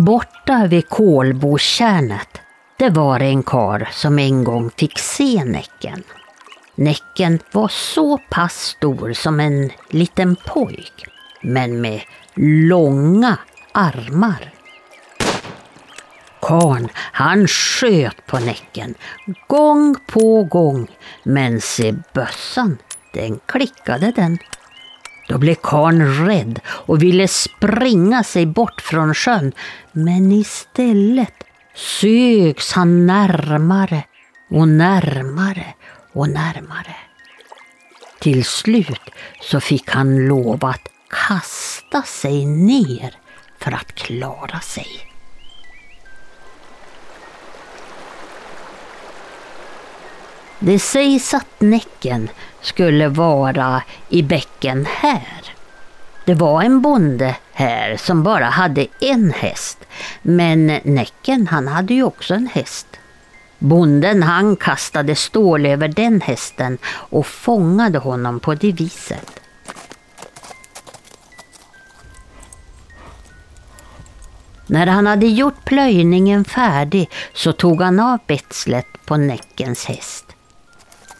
Borta vid Kolbotjärnet, det var en kar som en gång fick se Näcken. Näcken var så pass stor som en liten pojk, men med långa armar. Karn, han sköt på Näcken, gång på gång, men se bössan, den klickade den. Då blev karln rädd och ville springa sig bort från sjön, men istället sögs han närmare och närmare och närmare. Till slut så fick han lov att kasta sig ner för att klara sig. Det sägs att Näcken skulle vara i bäcken här. Det var en bonde här som bara hade en häst, men Näcken han hade ju också en häst. Bonden han kastade stål över den hästen och fångade honom på det viset. När han hade gjort plöjningen färdig så tog han av betslet på Näckens häst.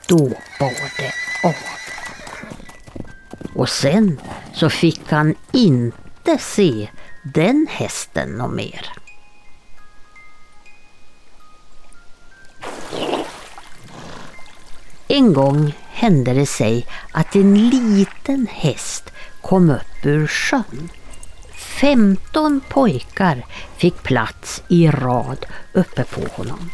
Då bar det av. Och sen så fick han inte se den hästen något mer. En gång hände det sig att en liten häst kom upp ur sjön. Femton pojkar fick plats i rad uppe på honom.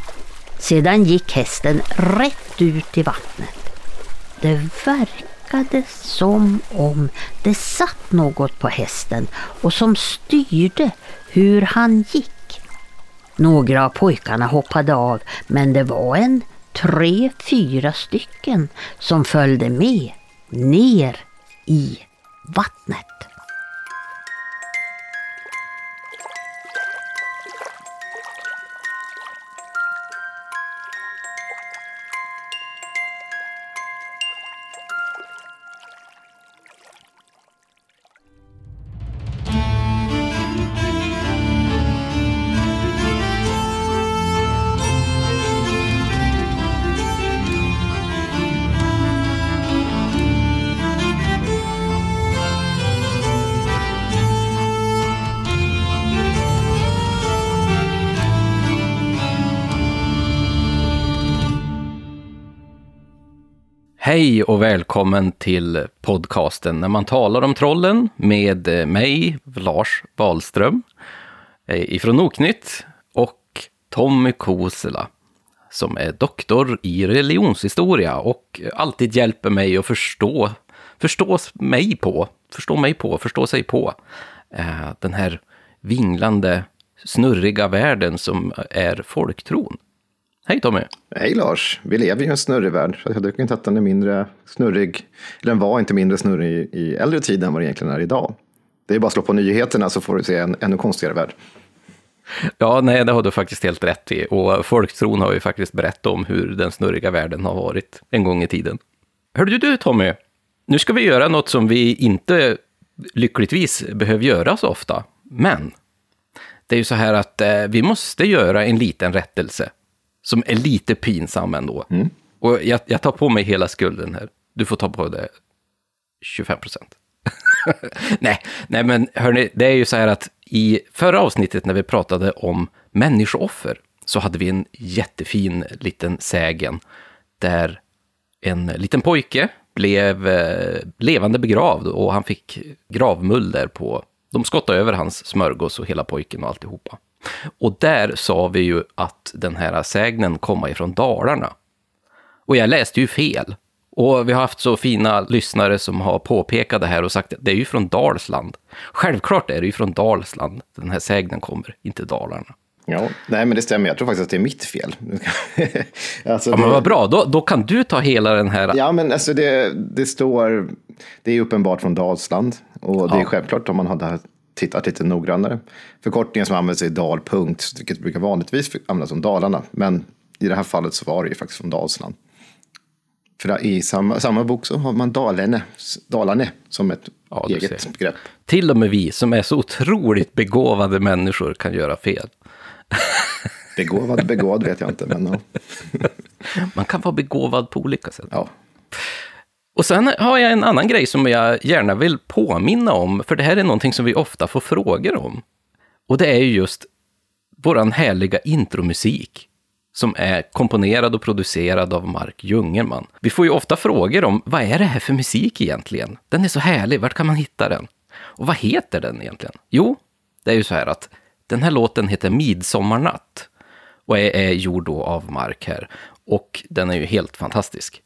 Sedan gick hästen rätt ut i vattnet. Det verkade som om det satt något på hästen och som styrde hur han gick. Några av pojkarna hoppade av men det var en tre, fyra stycken som följde med ner i vattnet. Hej och välkommen till podcasten När man talar om trollen med eh, mig, Lars Wahlström, eh, ifrån Noknytt och Tommy Kosela, som är doktor i religionshistoria och alltid hjälper mig att förstå, förstå mig på, förstå mig på, förstå sig på eh, den här vinglande, snurriga världen som är folktron. Hej Tommy! Hej Lars! Vi lever ju i en snurrig värld. Jag tycker inte att den är mindre snurrig, eller den var inte mindre snurrig i äldre tid än vad den egentligen är idag. Det är bara att slå på nyheterna så får du se en ännu konstigare värld. Ja, nej, det har du faktiskt helt rätt i. Och folktron har ju faktiskt berättat om hur den snurriga världen har varit en gång i tiden. Hörde du Tommy, nu ska vi göra något som vi inte lyckligtvis behöver göra så ofta. Men det är ju så här att eh, vi måste göra en liten rättelse som är lite pinsam ändå. Mm. Och jag, jag, tar på mig hela skulden här. Du får ta på det 25 procent. nej, nej, men hörni, det är ju så här att i förra avsnittet när vi pratade om människooffer så hade vi en jättefin liten sägen där en liten pojke blev eh, levande begravd och han fick gravmuller på. De skottade över hans smörgås och hela pojken och alltihopa. Och där sa vi ju att den här sägnen kommer ifrån Dalarna. Och jag läste ju fel. Och vi har haft så fina lyssnare som har påpekat det här och sagt att det är ju från Dalsland. Självklart är det ju från Dalsland den här sägnen kommer, inte Dalarna. Ja, nej men det stämmer. Jag tror faktiskt att det är mitt fel. alltså, ja, men vad bra, då, då kan du ta hela den här. Ja, men alltså det, det står, det är uppenbart från Dalsland. Och det är självklart om man hade tittat lite noggrannare. Förkortningen som används är dalpunkt, vilket brukar vanligtvis användas som Dalarna. Men i det här fallet så var det ju faktiskt från Dalsland. För i samma, samma bok så har man Dalarne, Dalarne som ett Ja, eget ser. begrepp. Till och med vi som är så otroligt begåvade människor kan göra fel. Begåvad, begåvad vet jag inte, men ja. Man kan vara begåvad på olika sätt. ja. Och sen har jag en annan grej som jag gärna vill påminna om, för det här är någonting som vi ofta får frågor om. Och det är ju just våran härliga intromusik, som är komponerad och producerad av Mark Jungerman. Vi får ju ofta frågor om, vad är det här för musik egentligen? Den är så härlig, vart kan man hitta den? Och vad heter den egentligen? Jo, det är ju så här att den här låten heter Midsommarnatt och är, är gjord då av Mark här. Och den är ju helt fantastisk.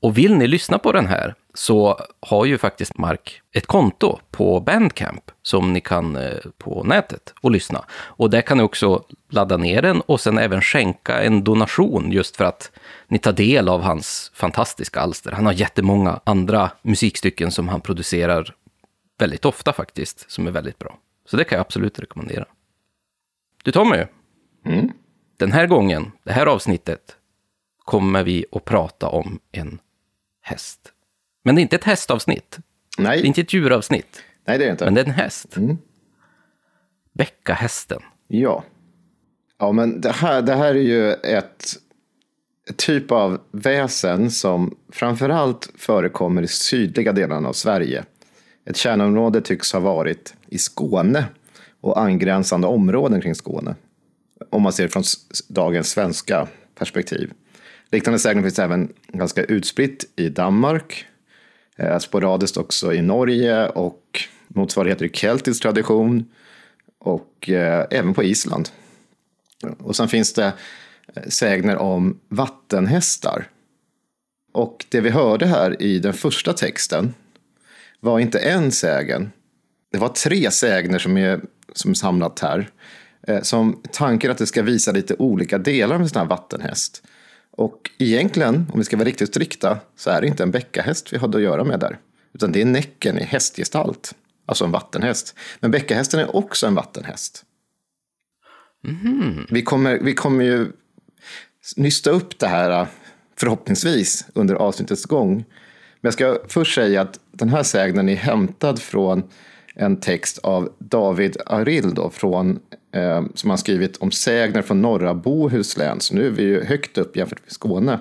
Och vill ni lyssna på den här så har ju faktiskt Mark ett konto på Bandcamp som ni kan eh, på nätet och lyssna. Och där kan ni också ladda ner den och sen även skänka en donation just för att ni tar del av hans fantastiska alster. Han har jättemånga andra musikstycken som han producerar väldigt ofta faktiskt, som är väldigt bra. Så det kan jag absolut rekommendera. Du Tommy, Mm. den här gången, det här avsnittet, kommer vi att prata om en häst. Men det är inte ett hästavsnitt. Det är Nej, inte ett djuravsnitt. nej, det är det inte. Men det är en häst. Mm. Bäckahästen. Ja. Ja, men det här, det här är ju ett, typ av väsen som framförallt förekommer i sydliga delarna av Sverige. Ett kärnområde tycks ha varit i Skåne och angränsande områden kring Skåne. Om man ser från dagens svenska perspektiv. Liknande sägner finns även ganska utspritt i Danmark, eh, sporadiskt också i Norge och motsvarigheter i keltisk tradition och eh, även på Island. Och sen finns det eh, sägner om vattenhästar. Och det vi hörde här i den första texten var inte en sägen. Det var tre sägner som är, som är samlat här. Som tanken att det ska visa lite olika delar med en sån här vattenhäst. Och egentligen, om vi ska vara riktigt strikta, så är det inte en bäckahäst vi hade att göra med där. Utan det är näcken i hästgestalt. Alltså en vattenhäst. Men bäckahästen är också en vattenhäst. Vi, kommer, vi kommer ju nysta upp det här förhoppningsvis under avsnittets gång. Men jag ska först säga att den här sägnen är hämtad från en text av David Arild då, från, eh, som har skrivit om sägner från norra Bohuslän. Så nu är vi ju högt upp jämfört med Skåne.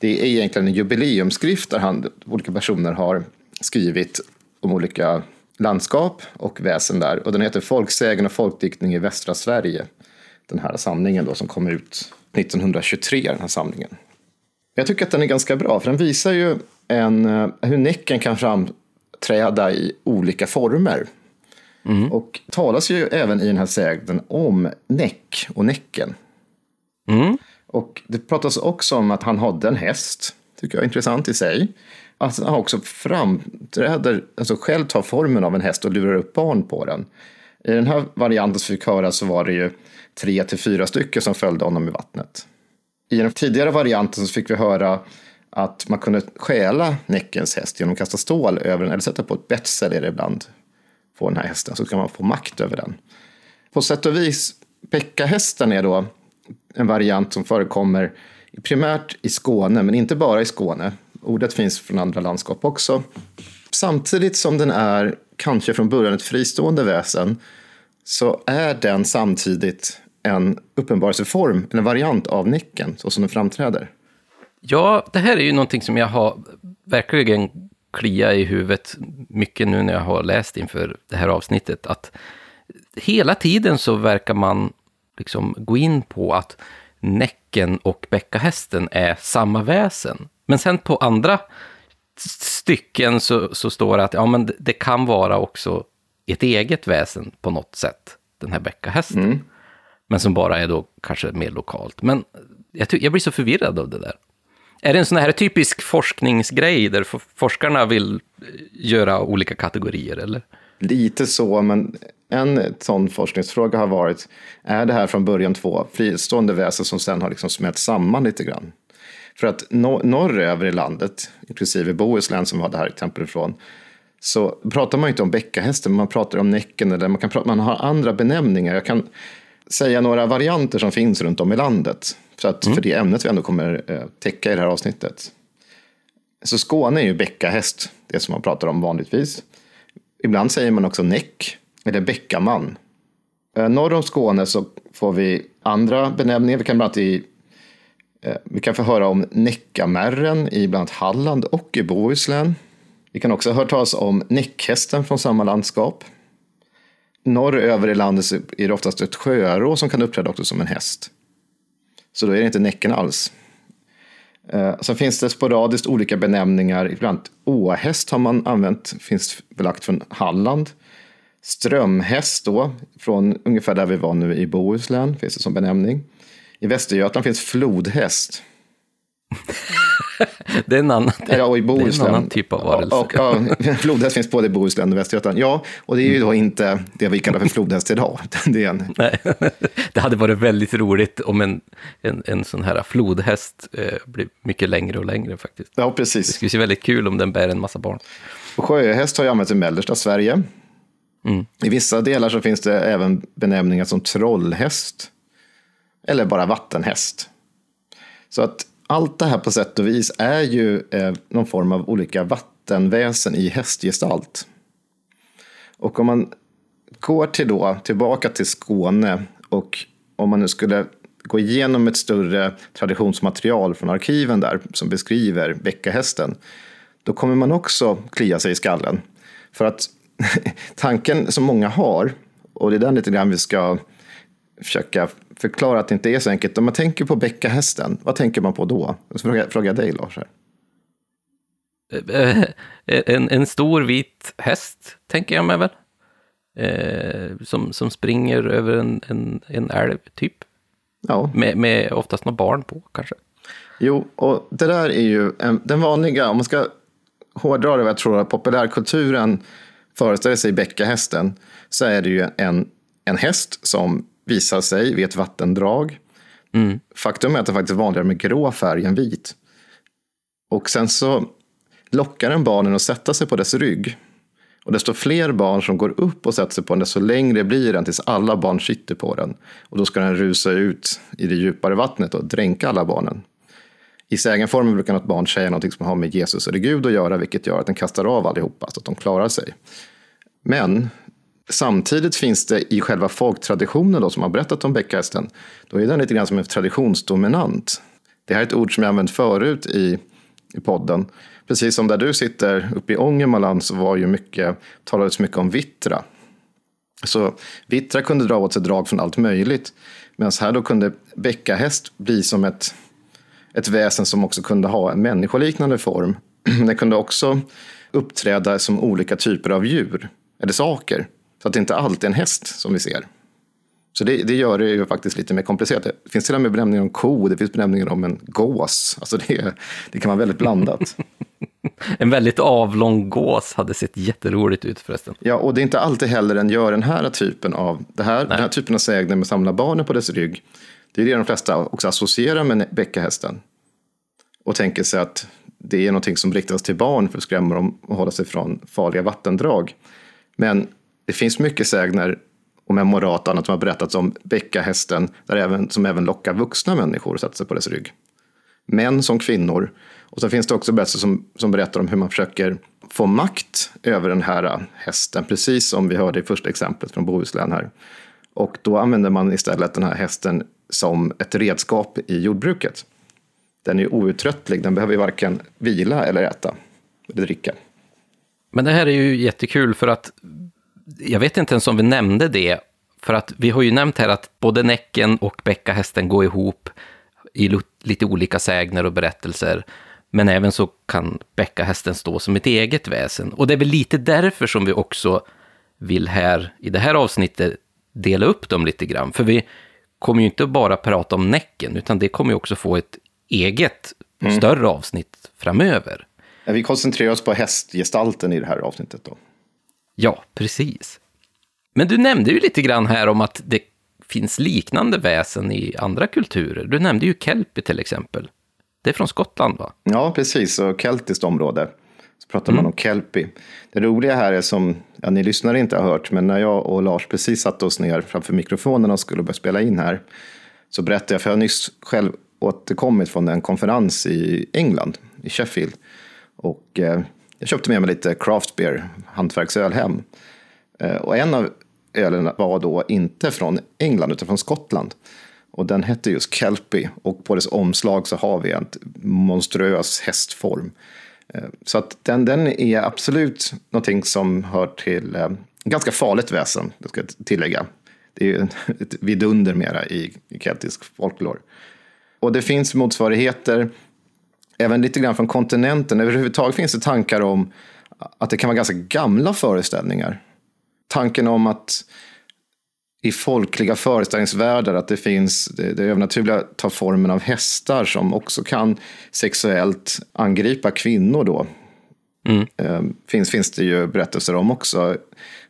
Det är egentligen en jubileumsskrift där han, olika personer har skrivit om olika landskap och väsen där. Och den heter Folksägen och folkdiktning i västra Sverige. Den här samlingen då som kom ut 1923, den här samlingen. Jag tycker att den är ganska bra, för den visar ju en, eh, hur näcken kan framträda i olika former. Och talas ju även i den här sägnen om näck och näcken. Mm. Och det pratas också om att han hade en häst, tycker jag är intressant i sig. Att han också framträder, alltså själv tar formen av en häst och lurar upp barn på den. I den här varianten som vi fick höra så var det ju tre till fyra stycken som följde honom i vattnet. I den tidigare varianten så fick vi höra att man kunde stjäla Näckens häst genom att kasta stål över den, eller sätta på ett betsel är det ibland på den här hästen, så kan man få makt över den. På sätt och vis, Pekka-hästen är då en variant som förekommer primärt i Skåne, men inte bara i Skåne. Ordet finns från andra landskap också. Samtidigt som den är kanske från början ett fristående väsen så är den samtidigt en uppenbarelseform, en variant av Näcken, så som den framträder. Ja, det här är ju någonting som jag har verkligen klia i huvudet mycket nu när jag har läst inför det här avsnittet. Att hela tiden så verkar man liksom gå in på att Näcken och Bäckahästen är samma väsen. Men sen på andra stycken så, så står det att ja, men det, kan vara också ett eget väsen på något sätt, den här Bäckahästen. Men som bara är då kanske mer lokalt. Men jag, jag blir så förvirrad av det där. Är det en sån här typisk forskningsgrej där forskarna vill eh, göra olika kategorier, eller? Lite så, men en sån forskningsfråga har varit, är det här från början två fristående väsen som sen har liksom smält samman lite grann? För att no norröver i landet, inklusive Bohuslän som vi har det här exemplet ifrån, så pratar man inte om bäckahästen, man pratar om näcken eller man, kan prata, man har andra benämningar. Jag kan säga några varianter som finns runt om i landet, för, att, för det ämnet vi ändå kommer eh, täcka i det här avsnittet. Så Skåne är ju bäckahäst, det som man pratar om vanligtvis. Ibland säger man också näck, eller bäckaman. Eh, norr om Skåne så får vi andra benämningar. Vi kan bland annat i, eh, vi kan få höra om Näckamärren i bland annat Halland och i Bohuslän. Vi kan också höra talas om näckhästen från samma landskap. Norröver i landet är det oftast ett sjörå som kan uppträda också som en häst. Så då är det inte näcken alls. Eh, sen finns det sporadiskt olika benämningar. Ibland åhäst har man använt, finns belagt från Halland. Strömhäst då, från ungefär där vi var nu i Bohuslän, finns det som benämning. I Västergötland finns flodhäst. det är en annan, ja, och i Bohuslän. Är en annan typ av varelse. Och, och, ja, flodhäst finns både i Bohuslän och Västergötland. Ja, och det är ju då inte det vi kallar för flodhäst idag. Det, är en... Nej, det hade varit väldigt roligt om en, en, en sån här flodhäst eh, blir mycket längre och längre faktiskt. Ja, precis. Det skulle se väldigt kul om den bär en massa barn. Och sjöhäst har ju använts i mellersta Sverige. Mm. I vissa delar så finns det även benämningar som trollhäst. Eller bara vattenhäst. Så att allt det här på sätt och vis är ju eh, någon form av olika vattenväsen i hästgestalt. Och om man går till då, tillbaka till Skåne och om man nu skulle gå igenom ett större traditionsmaterial från arkiven där som beskriver bäckahästen, då kommer man också klia sig i skallen. För att tanken som många har, och det är den lite grann vi ska försöka förklara att det inte är så enkelt. Om man tänker på bäckahästen, vad tänker man på då? Jag ska fråga, fråga dig Lars. Här. Eh, en, en stor vit häst, tänker jag mig väl. Eh, som, som springer över en, en, en älv, typ. Ja. Med, med oftast några barn på, kanske. Jo, och det där är ju en, den vanliga, om man ska hårdra det, vad jag tror att populärkulturen föreställer sig bäckahästen, så är det ju en, en häst som visar sig vid ett vattendrag. Mm. Faktum är att det faktiskt är vanligare med grå färg än vit. Och sen så lockar den barnen att sätta sig på dess rygg. Och desto fler barn som går upp och sätter sig på den, desto längre blir den tills alla barn sitter på den. Och då ska den rusa ut i det djupare vattnet och dränka alla barnen. I sägenformen brukar något barn säga något som har med Jesus eller Gud att göra, vilket gör att den kastar av allihopa så att de klarar sig. Men Samtidigt finns det i själva folktraditionen då, som har berättat om bäckhästen, då är den lite grann som en traditionsdominant. Det här är ett ord som jag använt förut i, i podden. Precis som där du sitter uppe i Ångermanland så var ju mycket, talades mycket om vittra. Så vittra kunde dra åt sig drag från allt möjligt. Medan här då kunde bäckahäst bli som ett, ett väsen som också kunde ha en människoliknande form. Den kunde också uppträda som olika typer av djur eller saker. Så att det inte alltid är en häst som vi ser. Så det, det, gör det ju faktiskt lite mer komplicerat. Det finns till och med benämningar om ko, det finns benämningar om en gås. Alltså det, det kan vara väldigt blandat. en väldigt avlång gås hade sett jätteroligt ut förresten. Ja, och det är inte alltid heller den gör den här typen av, det här, den här typen av sägner med samla barnen på dess rygg. Det är det de flesta också associerar med bäckahästen. Och tänker sig att det är någonting som riktas till barn för att skrämma dem och hålla sig från farliga vattendrag. Men det finns mycket sägner och memorat och annat som har berättats om bäckahästen där även, som även lockar vuxna människor att sätta sig på dess rygg. Män som kvinnor. Och så finns det också berättelser som, som berättar om hur man försöker få makt över den här äh, hästen, precis som vi hörde i första exemplet från Bohuslän här. Och då använder man istället den här hästen som ett redskap i jordbruket. Den är outtröttlig, den behöver varken vila eller äta eller dricka. Men det här är ju jättekul för att jag vet inte ens om vi nämnde det, för att vi har ju nämnt här att både Näcken och Bäckahästen går ihop i lite olika sägner och berättelser. Men även så kan Bäckahästen stå som ett eget väsen. Och det är väl lite därför som vi också vill här i det här avsnittet dela upp dem lite grann. För vi kommer ju inte bara prata om Näcken, utan det kommer ju också få ett eget mm. större avsnitt framöver. Ja, vi koncentrerar oss på hästgestalten i det här avsnittet då. Ja, precis. Men du nämnde ju lite grann här om att det finns liknande väsen i andra kulturer. Du nämnde ju kelpie till exempel. Det är från Skottland va? Ja, precis. Och keltiskt område. Så pratar mm. man om kelpie. Det roliga här är som ja, ni lyssnare inte har hört, men när jag och Lars precis satte oss ner framför mikrofonen och skulle börja spela in här, så berättade jag, för jag har nyss själv återkommit från en konferens i England, i Sheffield. Och eh, jag köpte med mig lite craft beer, hantverksöl hem. Eh, och en av ölen var då inte från England utan från Skottland. Och den hette just Kelpie och på dess omslag så har vi en monstruös hästform. Eh, så att den, den är absolut någonting som hör till eh, ganska farligt väsen, det ska jag tillägga. Det är ju ett vidunder mera i keltisk folklore. Och det finns motsvarigheter även lite grann från kontinenten. Överhuvudtaget finns det tankar om att det kan vara ganska gamla föreställningar. Tanken om att i folkliga föreställningsvärldar att det finns det, det övernaturliga tar formen av hästar som också kan sexuellt angripa kvinnor då. Mm. Eh, finns, finns det ju berättelser om också.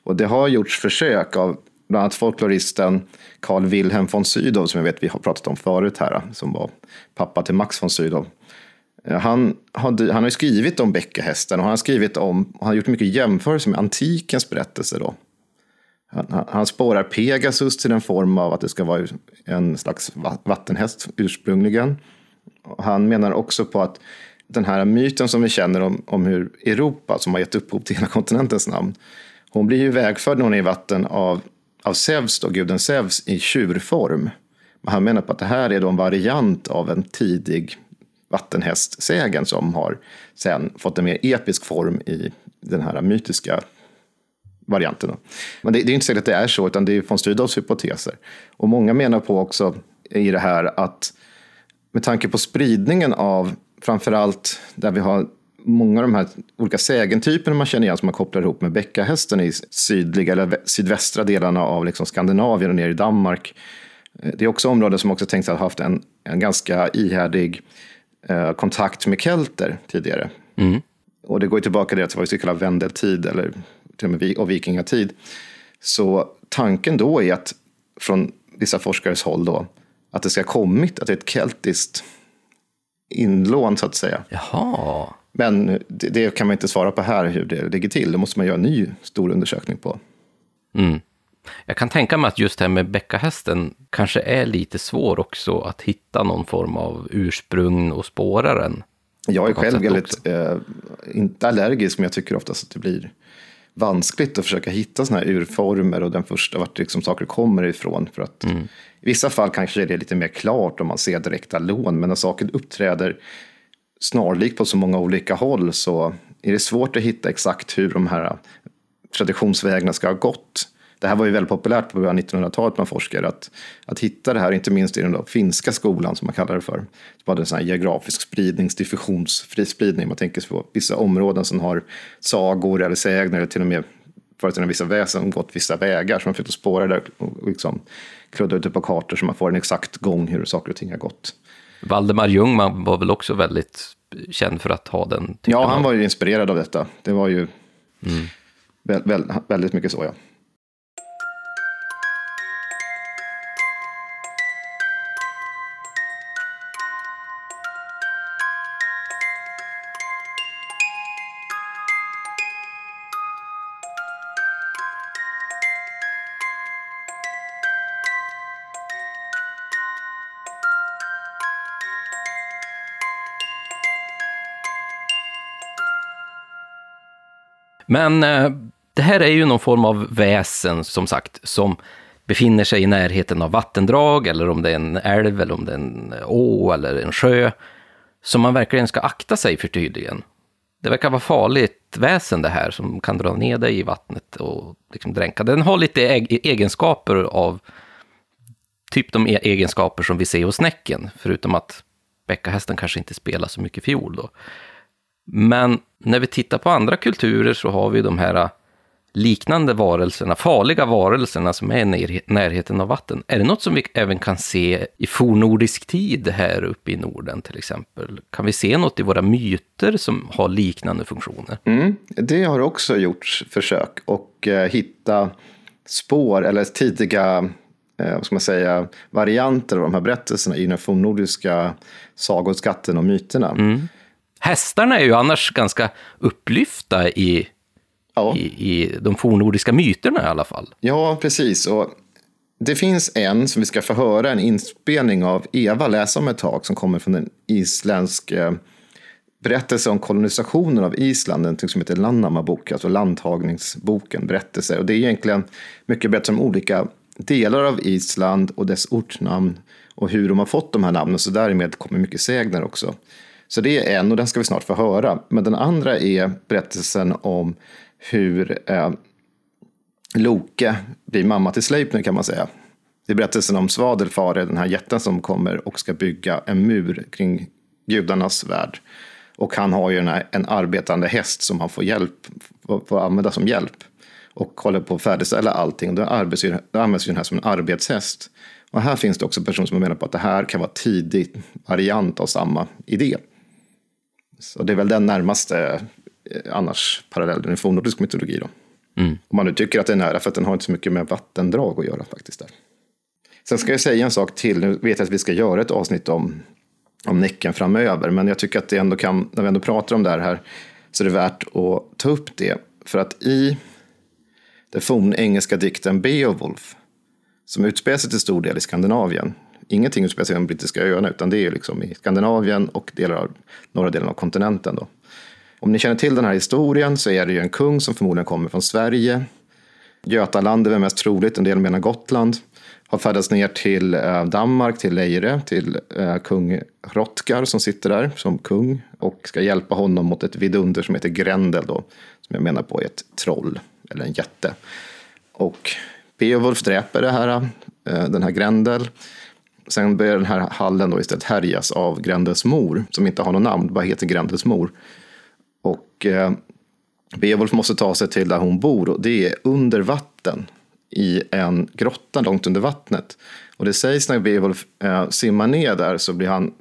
Och det har gjorts försök av bland annat folkloristen Carl Wilhelm von Sydow som jag vet vi har pratat om förut här, som var pappa till Max von Sydow. Eh, han, har han har skrivit om bäckahästen och han har skrivit om, han har gjort mycket jämförelser med antikens berättelser då. Han, han spårar Pegasus till en form av att det ska vara en slags vattenhäst ursprungligen. Han menar också på att den här myten som vi känner om, om hur Europa, som har gett upphov till hela kontinentens namn, hon blir ju vägförd när hon är i vatten av, av Zeus, då, guden Zeus, i tjurform. Men han menar på att det här är då en variant av en tidig vattenhästsägen som har sen fått en mer episk form i den här mytiska varianten. Men det, det är inte säkert att det är så, utan det är von Sydows hypoteser. Och många menar på också i det här att med tanke på spridningen av framförallt där vi har många av de här olika sägentyperna man känner igen som man kopplar ihop med bäckahästen i sydliga eller sydvästra delarna av liksom Skandinavien och ner i Danmark. Eh, det är också områden som också tänks ha haft en, en ganska ihärdig eh, kontakt med kelter tidigare. Mm. Och det går ju tillbaka till vad vi skulle kalla vendeltid eller till och med och vikingatid. Så tanken då är att från vissa forskares håll då, att det ska ha kommit, att det är ett keltiskt inlån så att säga. Jaha. Men det, det, kan man inte svara på här hur det ligger till. Det måste man göra en ny stor undersökning på. Mm. Jag kan tänka mig att just det här med bäckahästen kanske är lite svår också att hitta någon form av ursprung och spåra den. Jag är själv väldigt, eh, inte allergisk, men jag tycker oftast att det blir vanskligt att försöka hitta sådana här urformer och den första vart liksom saker kommer ifrån. För att mm. I vissa fall kanske det är lite mer klart om man ser direkta lån, men när saker uppträder snarlikt på så många olika håll så är det svårt att hitta exakt hur de här traditionsvägarna ska ha gått det här var ju väldigt populärt på 1900-talet bland forskare att, att hitta det här, inte minst i den finska skolan som man kallar det för. Som hade en sån här geografisk spridnings, diffusionsfri spridning. Man tänker sig på vissa områden som har sagor eller sägner eller till och med föreställningar vissa väsen gått vissa vägar. Så man försökte spåra det där och liksom kludda ut det på kartor så man får en exakt gång hur saker och ting har gått. Valdemar Ljungman var väl också väldigt känd för att ha den Ja, han var ju inspirerad av detta. Det var ju mm. väldigt, väldigt mycket så, ja. Men eh, det här är ju någon form av väsen, som sagt, som befinner sig i närheten av vattendrag, eller om det är en älv, eller om det är en eh, å eller en sjö, som man verkligen ska akta sig för tydligen. Det verkar vara farligt väsen det här, som kan dra ner dig i vattnet och liksom dränka. Den har lite egenskaper av typ de e-, egenskaper som vi ser hos Näcken, förutom att bäckahästen kanske inte spelar så mycket fiol då. Men när vi tittar på andra kulturer så har vi de här äh, liknande varelserna, farliga varelserna som är i närheten av vatten. Är det något som vi även kan se i fornordisk tid här uppe i Norden till exempel? Kan vi se något i våra myter som har liknande funktioner? Mm, det har också gjorts försök och eh, hitta spår eller tidiga eh, vad ska man säga, varianter av de här berättelserna i den fornnordiska sagoskatten och myterna. Mm. Hästarna är ju annars ganska upplyfta i, ja. i, i de fornordiska myterna i alla fall. Ja, precis. Och det finns en som vi ska få höra en inspelning av Eva läsa om ett tag som kommer från en isländsk eh, berättelse om kolonisationen av Island, något som heter Landnamabok, alltså landtagningsboken, berättelser. Och det är egentligen mycket berättelser om olika delar av Island och dess ortnamn och hur de har fått de här namnen. Så därmed kommer mycket sägner också. Så det är en och den ska vi snart få höra. Men den andra är berättelsen om hur eh, Loke blir mamma till Sleipner kan man säga. Det är berättelsen om Svadelfare, den här jätten som kommer och ska bygga en mur kring gudarnas värld. Och han har ju en, en arbetande häst som han får hjälp, får använda som hjälp. Och håller på att färdigställa allting. Då, arbets, då används ju den här som en arbetshäst. Och här finns det också personer som menar på att det här kan vara tidig variant av samma idé. Så det är väl den närmaste eh, annars parallellen i fornnordisk mytologi. Då. Mm. Om man nu tycker att det är nära, för att den har inte så mycket med vattendrag att göra faktiskt. Där. Sen ska jag säga en sak till. Nu vet jag att vi ska göra ett avsnitt om, om Näcken framöver, men jag tycker att det ändå kan, när vi ändå pratar om det här, så är det värt att ta upp det. För att i den fornengelska dikten Beowulf, som utspelar sig till stor del i Skandinavien, ingenting utspelar sig i de brittiska öarna, utan det är liksom i Skandinavien och delar av, norra delen av kontinenten. Då. Om ni känner till den här historien så är det ju en kung som förmodligen kommer från Sverige. Götaland är väl mest troligt, en del menar Gotland. Har färdats ner till eh, Danmark, till Leire, till eh, kung Hrothgar som sitter där som kung och ska hjälpa honom mot ett vidunder som heter Grendel då, som jag menar på är ett troll eller en jätte. Och Beowulf dräper det här, eh, den här Grendel. Sen börjar den här hallen då istället härjas av Grendels mor, som inte har något namn, bara heter Grendels mor. Och eh, Beowulf måste ta sig till där hon bor och det är under vatten i en grotta långt under vattnet. Och det sägs när Beowulf eh, simmar ner där så blir han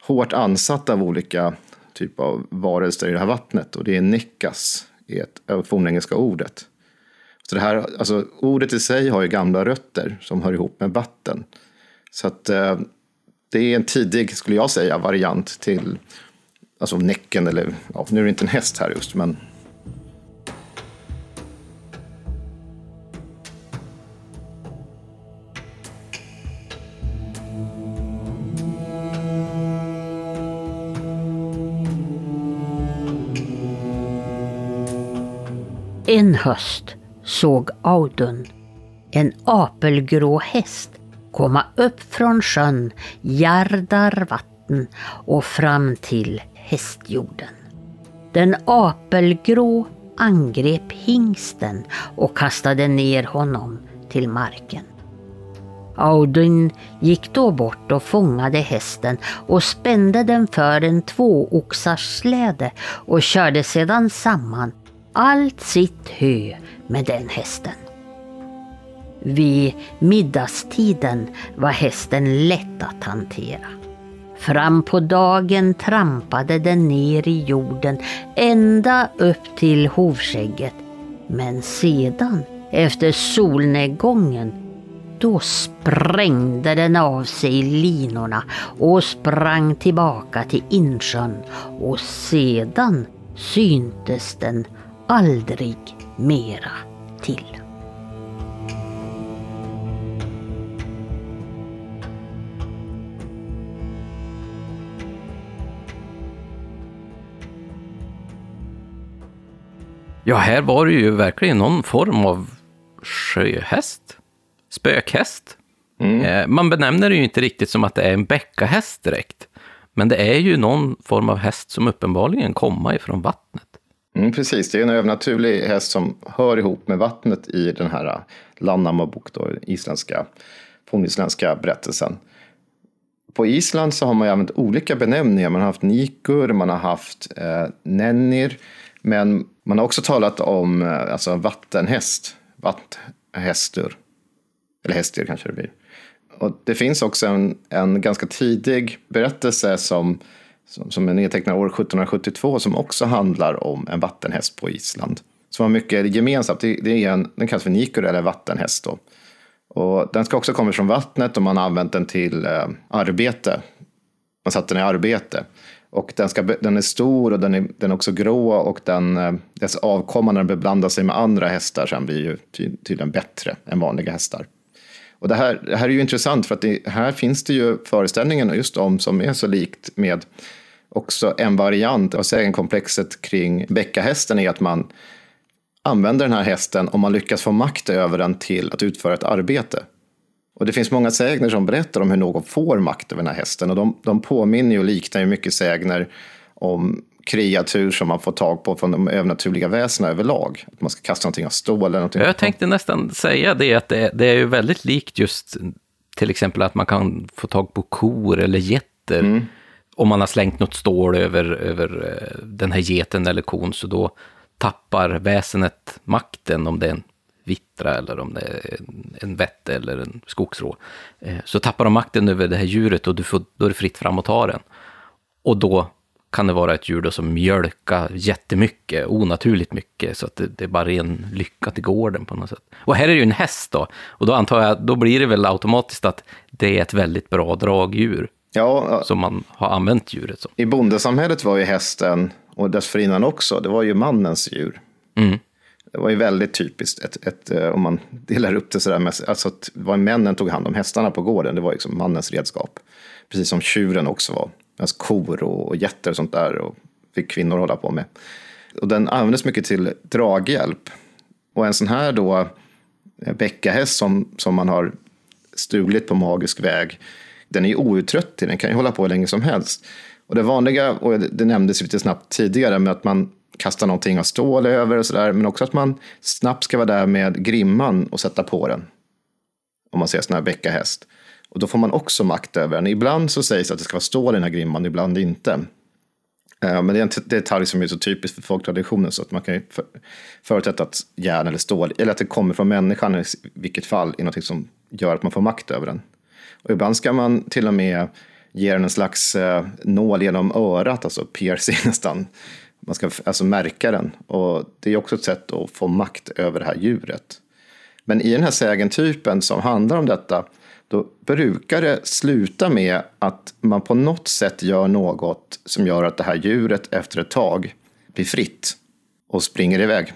hårt ansatt av olika typer av varelser i det här vattnet. Och det är Nekas, det eh, fornengelska ordet. Så det här, alltså, ordet i sig har ju gamla rötter som hör ihop med vatten. Så att eh, det är en tidig, skulle jag säga, variant till alltså Näcken eller, ja, nu är det inte en häst här just, men En höst såg Audun en apelgrå häst komma upp från sjön Jardar vatten och fram till hästjorden. Den apelgrå angrep hingsten och kastade ner honom till marken. Audun gick då bort och fångade hästen och spände den för en tvåoxars släde och körde sedan samman allt sitt hö med den hästen. Vid middagstiden var hästen lätt att hantera. Fram på dagen trampade den ner i jorden ända upp till hovskägget. Men sedan, efter solnedgången, då sprängde den av sig linorna och sprang tillbaka till insjön och sedan syntes den aldrig mera till. Ja, här var det ju verkligen någon form av sjöhäst. Spökhäst. Mm. Eh, man benämner det ju inte riktigt som att det är en bäckahäst direkt. Men det är ju någon form av häst som uppenbarligen kommer ifrån vattnet. Mm, precis, det är en övernaturlig häst som hör ihop med vattnet i den här äh, Lannamabok, då, isländska, fornisländska berättelsen. På Island så har man ju använt olika benämningar. Man har haft nikur, man har haft eh, nennir, men man har också talat om eh, alltså vattenhäst, vatthästur. Eller hästur kanske det blir. Och det finns också en, en ganska tidig berättelse som som, som är nedtecknad år 1772 som också handlar om en vattenhäst på Island. Som har mycket gemensamt. Det, det är en, den kallas för nikur eller vattenhäst. Då. Och den ska också komma från vattnet och man har använt den till eh, arbete. Man satte den i arbete. Och den, ska, den är stor och den är, den är också grå och den, eh, dess avkomma när den beblandar sig med andra hästar sen blir ju ty, tydligen bättre än vanliga hästar. Och det här, det här är ju intressant för att det, här finns det ju föreställningen just om som är så likt med också en variant av sägenkomplexet kring bäckahästen är att man använder den här hästen om man lyckas få makt över den till att utföra ett arbete. Och det finns många sägner som berättar om hur någon får makt över den här hästen. Och de, de påminner och liknar ju mycket sägner om kreatur som man får tag på från de övernaturliga väsena överlag. Att man ska kasta någonting av stål eller någonting. Jag tänkte nästan säga det, att det, det är ju väldigt likt just till exempel att man kan få tag på kor eller getter. Mm. Om man har slängt något stål över, över eh, den här geten eller kon, så då tappar väsenet makten om det är en vittra eller om det är en vätte eller en skogsrå. Eh, så tappar de makten över det här djuret och du får, då är det fritt fram att ta den. Och då kan det vara ett djur som mjölkar jättemycket, onaturligt mycket, så att det, det, är bara ren lycka till gården på något sätt. Och här är det ju en häst då, och då antar jag, då blir det väl automatiskt att det är ett väldigt bra dragdjur. Ja, som man har använt djuret som. I bondesamhället var ju hästen, och dessförinnan också, det var ju mannens djur. Mm. Det var ju väldigt typiskt, ett, ett, eh, om man delar upp det sådär, alltså att vad männen tog hand om hästarna på gården, det var liksom mannens redskap. Precis som tjuren också var. Alltså kor och getter och sånt där och fick kvinnor hålla på med. Och den användes mycket till draghjälp. Och en sån här då eh, bäckahäst som, som man har stulit på magisk väg, den är ju outtröttlig, den kan ju hålla på hur länge som helst. Och det vanliga, och det nämndes lite snabbt tidigare, med att man kasta någonting av stål över och sådär, men också att man snabbt ska vara där med grimman och sätta på den. Om man ser sån här bäckahäst. Och då får man också makt över den. Ibland så sägs att det ska vara stål i den här grimman, ibland inte. Eh, men det är en detalj som är så typisk för folktraditionen så att man kan ju förutsätta att järn eller stål, eller att det kommer från människan i vilket fall, är något som gör att man får makt över den. Och ibland ska man till och med ge den en slags eh, nål genom örat, alltså piercing nästan. Man ska alltså märka den. Och det är också ett sätt att få makt över det här djuret. Men i den här sägentypen som handlar om detta då brukar det sluta med att man på något sätt gör något som gör att det här djuret efter ett tag blir fritt och springer iväg.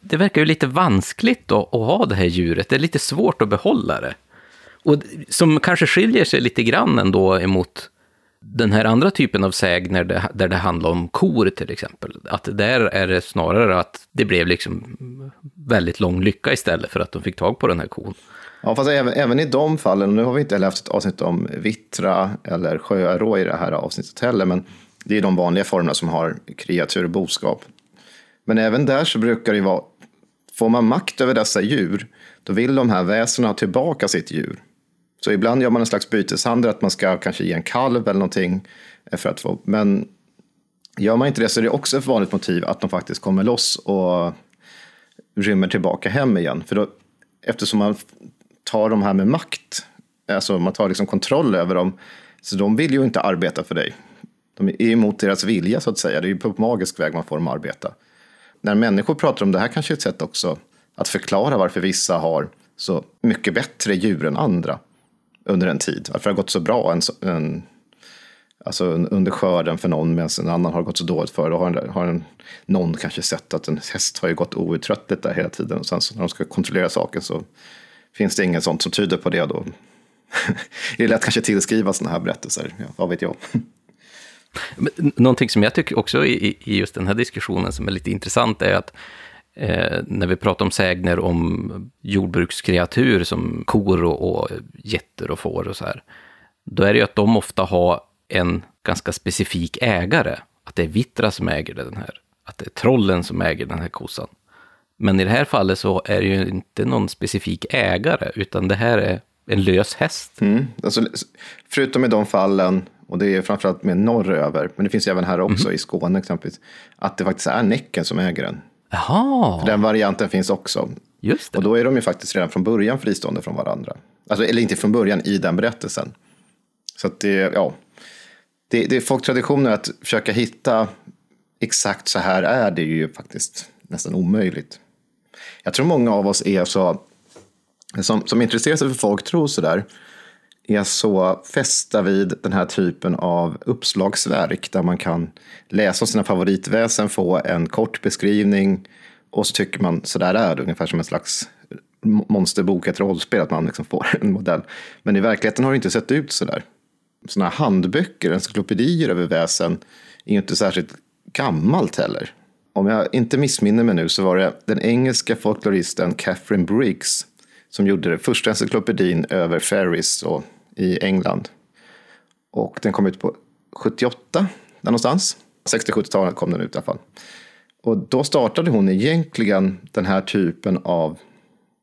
Det verkar ju lite vanskligt då, att ha det här djuret. Det är lite svårt att behålla det. Och som kanske skiljer sig lite grann ändå emot den här andra typen av sägner där det handlar om kor till exempel. Att där är det snarare att det blev liksom väldigt lång lycka istället för att de fick tag på den här kon. Ja, fast även, även i de fallen, nu har vi inte heller haft ett avsnitt om vittra eller sjörå i det här avsnittet heller, men det är de vanliga formerna som har kreatur och boskap. Men även där så brukar det vara, får man makt över dessa djur, då vill de här väsena ha tillbaka sitt djur. Så ibland gör man en slags byteshandel, att man ska kanske ge en kalv eller någonting. Eh, för att få, men gör man inte det så är det också ett vanligt motiv att de faktiskt kommer loss och rymmer tillbaka hem igen. För då, eftersom man tar de här med makt. Alltså man tar liksom kontroll över dem. Så de vill ju inte arbeta för dig. De är emot deras vilja så att säga. Det är ju på magisk väg man får dem att arbeta. När människor pratar om det här kanske är ett sätt också att förklara varför vissa har så mycket bättre djur än andra under en tid. Varför det har gått så bra en, en, alltså under skörden för någon medan en annan har gått så dåligt för. Då har, har en, någon kanske sett att en häst har ju gått outtröttligt där hela tiden och sen så när de ska kontrollera saken så finns det inget sånt som tyder på det då. det är lätt kanske tillskriva sådana här berättelser, ja, vad vet jag. Någonting som jag tycker också i, i just den här diskussionen som är lite intressant är att eh, när vi pratar om sägner om jordbrukskreatur som kor och, och getter och får och så här, då är det ju att de ofta har en ganska specifik ägare. Att det är vittra som äger den här, att det är trollen som äger den här kossan. Men i det här fallet så är det ju inte någon specifik ägare, utan det här är en lös häst. Mm. Alltså, förutom i de fallen, och det är framförallt med norröver, men det finns även här också mm. i Skåne exempelvis, att det faktiskt är Näcken som äger den. Jaha. För den varianten finns också. Just det. Och då är de ju faktiskt redan från början fristående från varandra. Alltså, eller inte från början i den berättelsen. Så att det, ja. Det, det är folktraditioner att försöka hitta exakt så här är det ju faktiskt nästan omöjligt. Jag tror många av oss är så, som, som intresserar sig för folktro så där, är så fästa vid den här typen av uppslagsverk där man kan läsa om sina favoritväsen, få en kort beskrivning och så tycker man så där är det, ungefär som en slags monsterbok, ett rollspel, att man liksom får en modell. Men i verkligheten har det inte sett ut så där. sådana handböcker, encyklopedier över väsen, är ju inte särskilt gammalt heller. Om jag inte missminner mig nu så var det den engelska folkloristen Catherine Briggs som gjorde det första encyklopedin över fairies och, i England. Och den kom ut på 78, där någonstans. 60-70-talet kom den ut i alla fall. Och då startade hon egentligen den här typen av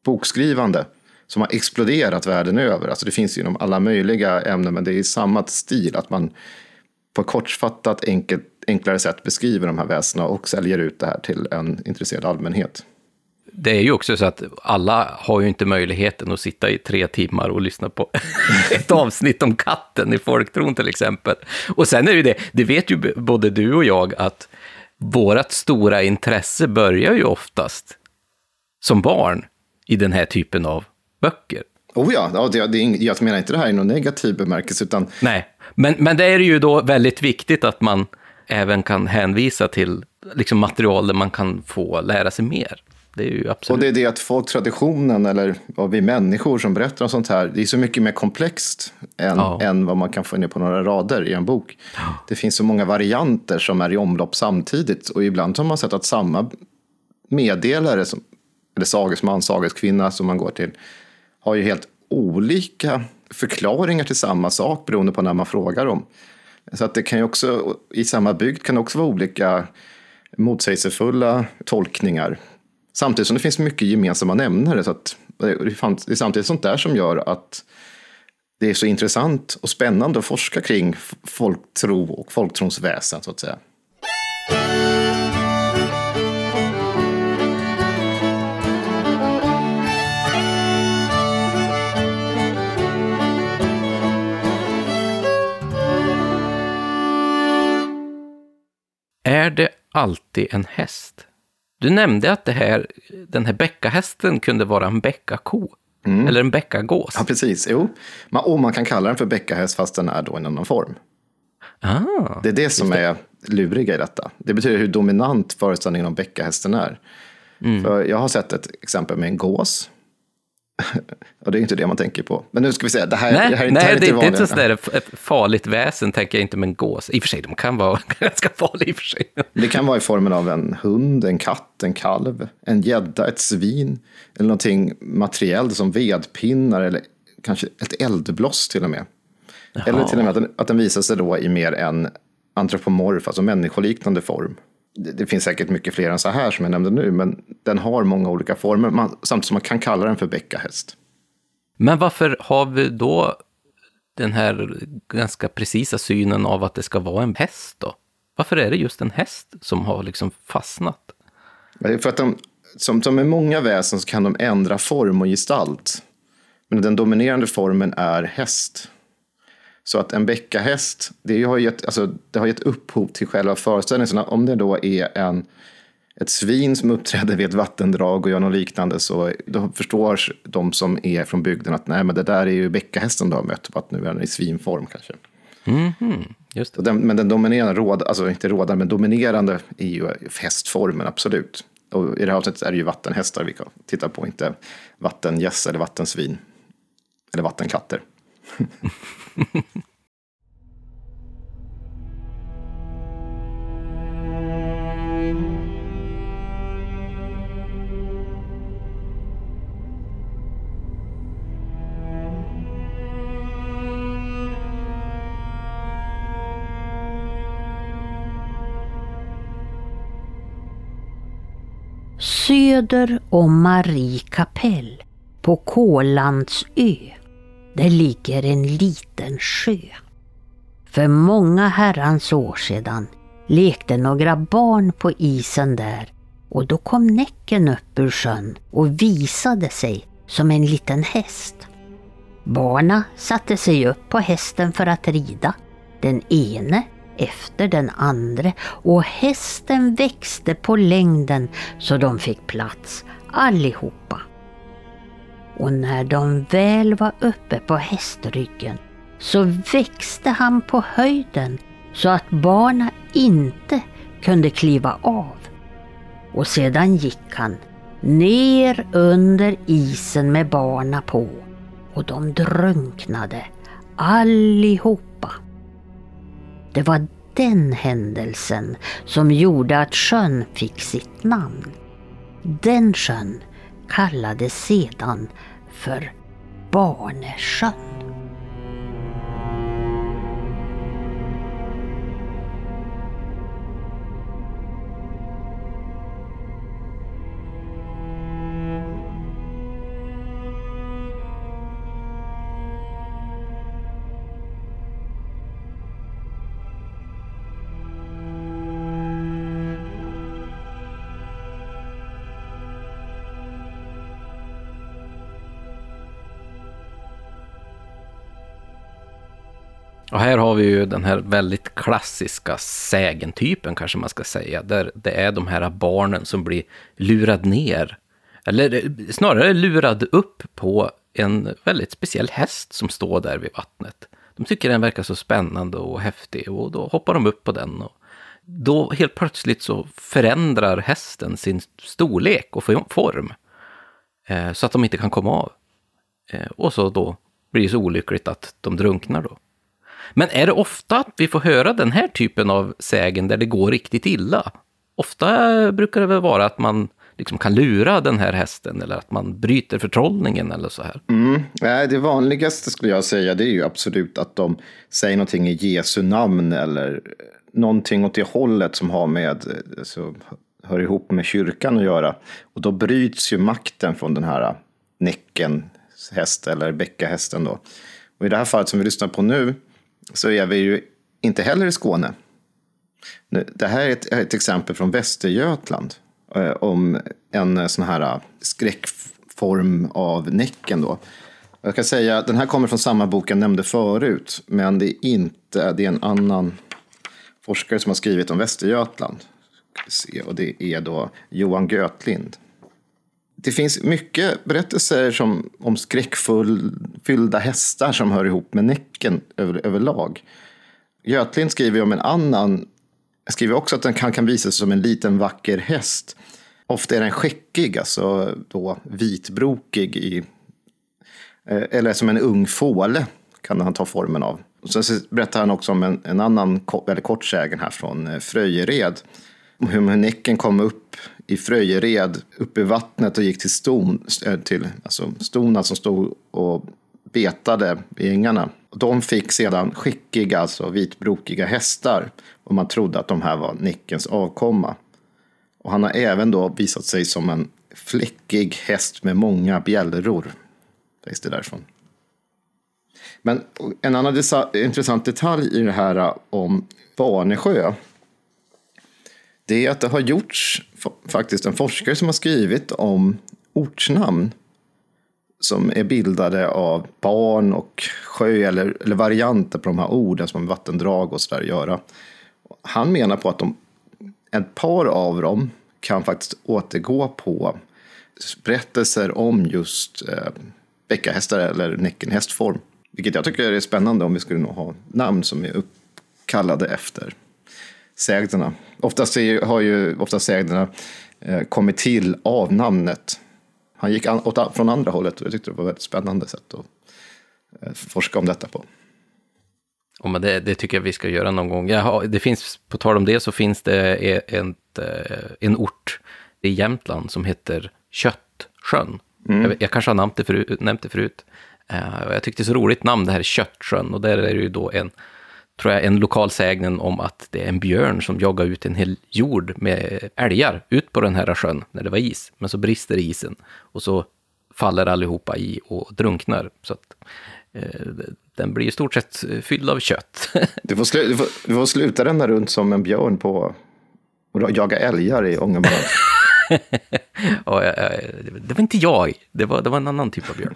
bokskrivande som har exploderat världen över. Alltså det finns inom alla möjliga ämnen, men det är i samma stil. Att man på ett kortfattat, enkelt, enklare sätt beskriver de här väsena och säljer ut det här till en intresserad allmänhet. Det är ju också så att alla har ju inte möjligheten att sitta i tre timmar och lyssna på ett avsnitt om katten i Folktron till exempel. Och sen är det ju det, det vet ju både du och jag, att vårt stora intresse börjar ju oftast som barn i den här typen av böcker. Oh ja, det, det, jag menar inte det här i någon negativ bemärkelse. Utan... Nej, men, men det är ju då väldigt viktigt att man även kan hänvisa till liksom material där man kan få lära sig mer. Det är ju absolut. Och det är det att folktraditionen, eller vad vi människor som berättar om sånt här, det är så mycket mer komplext än, ja. än vad man kan få ner på några rader i en bok. Ja. Det finns så många varianter som är i omlopp samtidigt och ibland har man sett att samma meddelare, som, eller sagesman, sageskvinna som man går till, har ju helt olika förklaringar till samma sak beroende på när man frågar dem. Så att det kan ju också, i samma bygd kan det också vara olika motsägelsefulla tolkningar. Samtidigt som det finns mycket gemensamma nämnare. Så att eh, det är samtidigt sånt där som gör att det är så intressant och spännande att forska kring folktro och folktrons väsen så att säga. Är det alltid en häst? Du nämnde att det här, den här bäckahästen kunde vara en bäckako. Mm. Eller en bäckagås. Ja, precis. Jo. Man, och man kan kalla den för bäckahäst fast den är då i en annan form. Ah, det är det som det. är luriga i detta. Det betyder hur dominant föreställningen om bäckahästen är. Mm. För jag har sett ett exempel med en gås och det är inte det man tänker på. Men nu ska vi se, det här, nej, det här, nej, det, här är inte det, är inte sådär ett farligt väsen, tänker jag inte med en gås. I och för sig, de kan vara ganska farliga i och för sig. Det kan vara i formen av en hund, en katt, en kalv, en gädda, ett svin. Eller någonting materiellt som vedpinnar eller kanske ett eldbloss till och med. Jaha. Eller till och med att den, att den visar sig då i mer en antropomorf, alltså människoliknande form det finns säkert mycket fler än så här som jag nämnde nu, men den har många olika former, man, samtidigt som man kan kalla den för bäckahäst. Men varför har vi då den här ganska precisa synen av att det ska vara en häst då? Varför är det just en häst som har liksom fastnat? För att de, som, som med många väsen så kan de ändra form och gestalt. Men den dominerande formen är häst. Så att en bäckahäst, det har gett, alltså, det har gett upphov till själva föreställningen. Om det då är en, ett svin som uppträder vid ett vattendrag och gör något liknande så då förstår de som är från bygden att nej, men det där är ju bäckahästen du har mött, att nu är den i svinform kanske. Mm -hmm. Just den, men den dominerande, råd, alltså inte rådande, men dominerande är ju hästformen, absolut. Och i det här avsnittet är det ju vattenhästar vi kan titta på, inte vattengäss eller vattensvin. Eller vattenkatter. Söder om Marie kapell på Kålandsö där ligger en liten sjö. För många herrans år sedan lekte några barn på isen där och då kom Näcken upp ur sjön och visade sig som en liten häst. Barna satte sig upp på hästen för att rida, den ene efter den andra och hästen växte på längden så de fick plats allihopa. Och när de väl var uppe på hästryggen så växte han på höjden så att barna inte kunde kliva av. Och sedan gick han ner under isen med barna på och de drunknade allihopa. Det var den händelsen som gjorde att sjön fick sitt namn. Den sjön kallades sedan för Barnesjön. Och här har vi ju den här väldigt klassiska sägentypen kanske man ska säga, där det är de här barnen som blir lurad ner, eller snarare lurad upp på en väldigt speciell häst som står där vid vattnet. De tycker den verkar så spännande och häftig och då hoppar de upp på den. Och då helt plötsligt så förändrar hästen sin storlek och form eh, så att de inte kan komma av. Eh, och så då blir det så olyckligt att de drunknar då. Men är det ofta att vi får höra den här typen av sägen där det går riktigt illa? Ofta brukar det väl vara att man liksom kan lura den här hästen eller att man bryter förtrollningen eller så här. Mm. Det vanligaste skulle jag säga det är ju absolut att de säger någonting i Jesu namn eller eh, någonting åt det hållet som har med, eh, alltså, hör ihop med kyrkan att göra. Och då bryts ju makten från den här näcken häst eller bäckahästen då. Och i det här fallet som vi lyssnar på nu så är vi ju inte heller i Skåne. Det här är ett, ett exempel från Västergötland eh, om en eh, sån här eh, skräckform av Näcken. Då. Jag kan säga den här kommer från samma bok jag nämnde förut, men det är inte, det är en annan forskare som har skrivit om Västergötland. Och det är då Johan Götlind. Det finns mycket berättelser som, om skräckfyllda hästar som hör ihop med Näcken över, överlag. Götlind skriver om en annan, skriver också att den kan, kan visa sig som en liten vacker häst. Ofta är den skäckig, alltså då vitbrokig i, eh, eller som en ung fåle kan han ta formen av. Sen berättar han också om en, en annan väldigt kort sägen här från eh, Fröjered. Om hur Näcken kom upp i Fröjered upp i vattnet och gick till, ston, eh, till alltså stona som stod och betade i ängarna. De fick sedan skickiga, alltså vitbrokiga hästar och man trodde att de här var Nickens avkomma. Och han har även då visat sig som en fläckig häst med många bjällror. Sägs det därifrån. Men en annan intressant detalj i det här om Barnesjö det är att det har gjorts faktiskt en forskare som har skrivit om ortsnamn som är bildade av barn och sjö eller, eller varianter på de här orden som vattendrag och sådär göra. Han menar på att de, ett par av dem kan faktiskt återgå på berättelser om just eh, bäckahästar eller näckenhästform. Vilket jag tycker är spännande om vi skulle nog ha namn som är uppkallade efter sägderna. Oftast är, har ju oftast sägderna eh, kommit till av namnet. Han gick an, åt, från andra hållet och jag tyckte det var ett väldigt spännande sätt att eh, forska om detta på. Ja, men det, det, tycker jag vi ska göra någon gång. Har, det finns, på tal om det så finns det en, en ort i Jämtland som heter Köttsjön. Mm. Jag, jag, kanske har nämnt det förut. Nämnt det förut. Uh, jag tyckte det är så roligt namn, det här är Köttsjön. Och där är det ju då en tror jag, en lokal sägnen om att det är en björn som jagar ut en hel jord med älgar ut på den här sjön när det var is. Men så brister isen och så faller allihopa i och drunknar. Så att, eh, den blir i stort sett fylld av kött. du, får slu, du, får, du får sluta ränna runt som en björn på och jaga älgar i Ångermanland. ja, det var inte jag, det var, det var en annan typ av björn.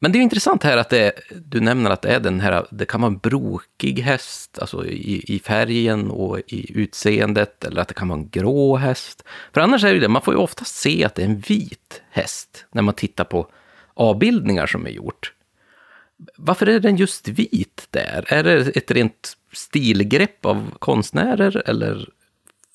Men det är intressant här att det, du nämner att det är den här, det kan vara en brokig häst, alltså i, i färgen och i utseendet, eller att det kan vara en grå häst. För annars är det det, man får ju ofta se att det är en vit häst när man tittar på avbildningar som är gjort. Varför är den just vit där? Är det ett rent stilgrepp av konstnärer eller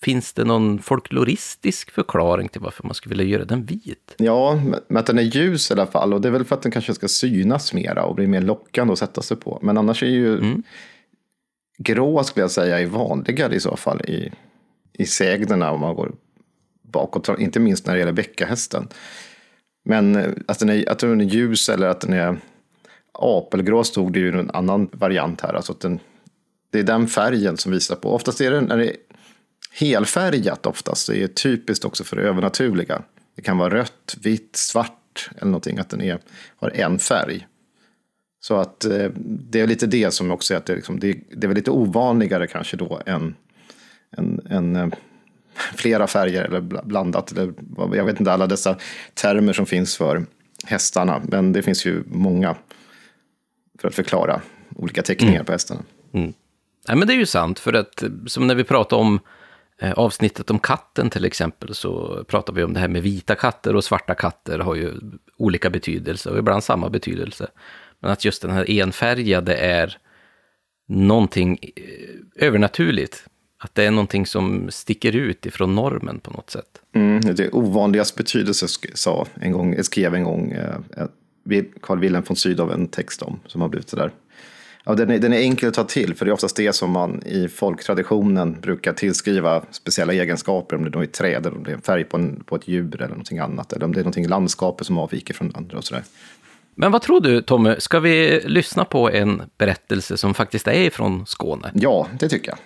Finns det någon folkloristisk förklaring till varför man skulle vilja göra den vit? Ja, men att den är ljus i alla fall. Och det är väl för att den kanske ska synas mera och bli mer lockande att sätta sig på. Men annars är ju mm. grå, skulle jag säga, är vanligare i så fall i, i sägnerna om man går bakåt. Inte minst när det gäller bäckahästen. Men eh, att den, är, att den är ljus eller att den är apelgrå stod det ju en annan variant här. Alltså att den, det är den färgen som visar på. Oftast är det när det helfärgat oftast. Det är typiskt också för det övernaturliga. Det kan vara rött, vitt, svart eller någonting. Att den är, har en färg. Så att eh, det är lite det som också är att det, liksom, det, det är väl lite ovanligare kanske då än, än, än eh, flera färger eller blandat. Eller, jag vet inte alla dessa termer som finns för hästarna. Men det finns ju många för att förklara olika teckningar mm. på hästarna. Mm. Nej, men det är ju sant, för att som när vi pratade om eh, Eh, avsnittet om katten till exempel, så pratar vi om det här med vita katter och svarta katter har ju olika betydelse och ibland samma betydelse. Men att just den här enfärgade är någonting eh, övernaturligt. Att det är någonting som sticker ut ifrån normen på något sätt. Mm, det ovanligas betydelse, sa en gång, skrev en gång eh, Carl Wilhelm von Sydow en text om, som har blivit sådär. Ja, den, är, den är enkel att ta till, för det är oftast det som man i folktraditionen brukar tillskriva speciella egenskaper, om det då är träd, eller om det är färg på, en, på ett djur eller någonting annat, eller om det är någonting i landskapet som avviker från andra och sådär. Men vad tror du, Tommy, ska vi lyssna på en berättelse som faktiskt är från Skåne? Ja, det tycker jag.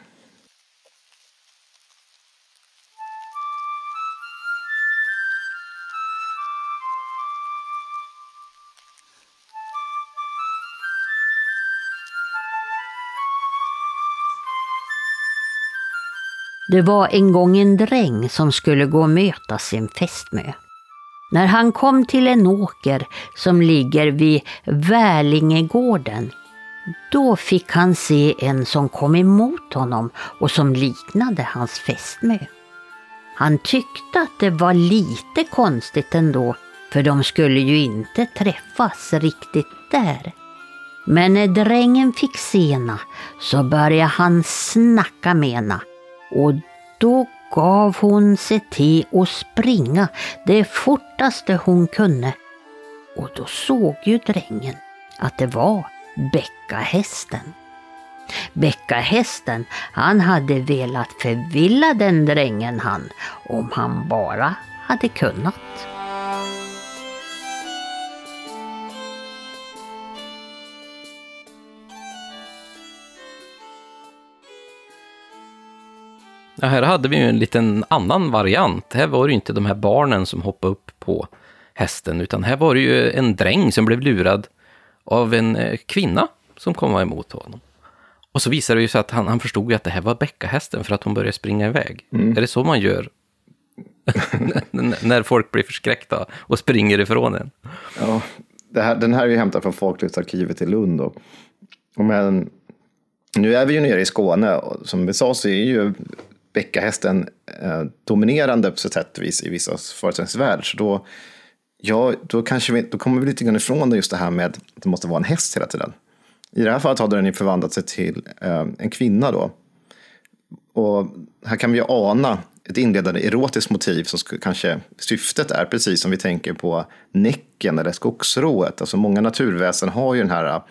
Det var en gång en dräng som skulle gå och möta sin fästmö. När han kom till en åker som ligger vid Värlingegården, då fick han se en som kom emot honom och som liknade hans fästmö. Han tyckte att det var lite konstigt ändå, för de skulle ju inte träffas riktigt där. Men när drängen fick sena så började han snacka med henne och då gav hon sig till att springa det fortaste hon kunde. Och då såg ju drängen att det var Bäckahästen. Bäckahästen, han hade velat förvilla den drängen han, om han bara hade kunnat. Ja, här hade vi ju en liten annan variant. Här var det ju inte de här barnen som hoppade upp på hästen, utan här var det ju en dräng som blev lurad av en eh, kvinna som kom emot honom. Och så visade det ju sig att han, han förstod ju att det här var bäckahästen för att hon började springa iväg. Mm. Är det så man gör? när folk blir förskräckta och springer ifrån en. Ja, här, den här är ju hämtad från Folklivsarkivet i Lund. Och, men nu är vi ju nere i Skåne och som vi sa så är ju bäckahästen eh, dominerande på sätt och vis i vissa föreställningsvärld. Så då, ja, då, kanske vi, då kommer vi lite grann ifrån just det här med att det måste vara en häst hela tiden. I det här fallet har den ju förvandlat sig till eh, en kvinna då. Och här kan vi ju ana ett inledande erotiskt motiv som kanske syftet är precis som vi tänker på Näcken eller skogsrået. Alltså många naturväsen har ju den här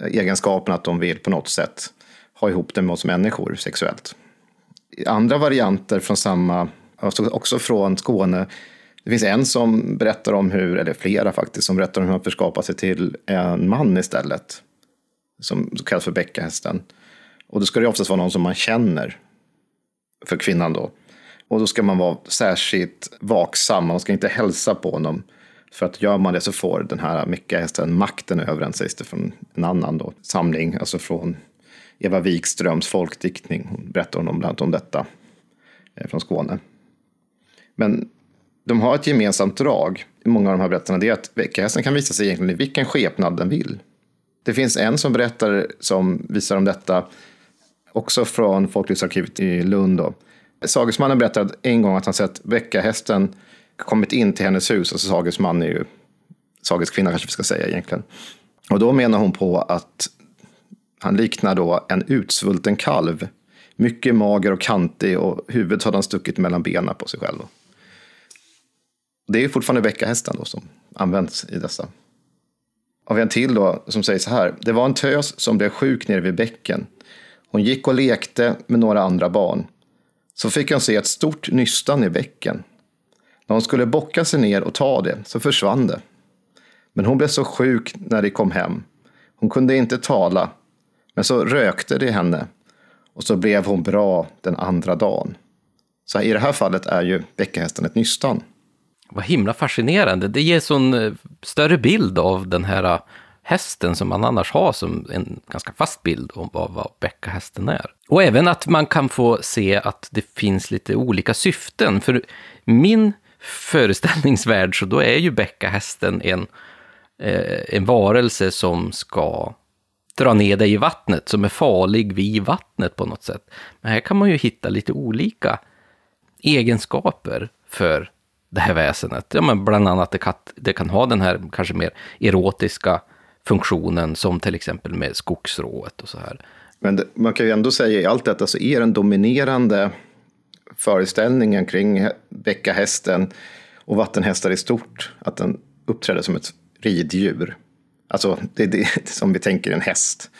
eh, egenskapen att de vill på något sätt ha ihop det med oss människor sexuellt andra varianter från samma, alltså också från Skåne. Det finns en som berättar om hur, eller flera faktiskt, som berättar om hur man förskapar sig till en man istället. Som kallas för bäckahästen. Och då ska det oftast vara någon som man känner. För kvinnan då. Och då ska man vara särskilt vaksam. Man ska inte hälsa på honom. För att gör man det så får den här Mecka-hästen makten över en, sägs det från en annan då, samling. Alltså från Eva Wikströms folkdiktning. Hon berättar hon bland annat om detta eh, från Skåne. Men de har ett gemensamt drag i många av de här berättelserna. Det är att väckarhästen kan visa sig egentligen i vilken skepnad den vill. Det finns en som berättar som visar om detta också från Folklivsarkivet i Lund. Då. Sagesmannen berättade en gång att han sett väckarhästen kommit in till hennes hus. Alltså sagesman är ju sageskvinna kanske vi ska säga egentligen. Och då menar hon på att han liknar då en utsvulten kalv Mycket mager och kantig och huvudet hade han stuckit mellan benen på sig själv. Det är fortfarande bäckahästen då som används i dessa. Har vi en till då som säger så här. Det var en tös som blev sjuk nere vid bäcken. Hon gick och lekte med några andra barn. Så fick hon se ett stort nystan i bäcken. När hon skulle bocka sig ner och ta det så försvann det. Men hon blev så sjuk när de kom hem. Hon kunde inte tala. Men så rökte det henne. Och så blev hon bra den andra dagen. Så i det här fallet är ju bäckahästen ett nystan. Vad himla fascinerande. Det ger sån eh, större bild av den här eh, hästen som man annars har som en ganska fast bild om vad, vad bäckahästen är. Och även att man kan få se att det finns lite olika syften. För min föreställningsvärld så då är ju bäckahästen en, eh, en varelse som ska dra ner dig i vattnet, som är farlig vid vattnet på något sätt. Men här kan man ju hitta lite olika egenskaper för det här väsenet. Ja, men bland annat att det kan ha den här kanske mer erotiska funktionen som till exempel med skogsrået och så här. Men det, man kan ju ändå säga i allt detta så är den dominerande föreställningen kring bäckahästen och vattenhästar i stort att den uppträder som ett riddjur. Alltså det är det som vi tänker en häst.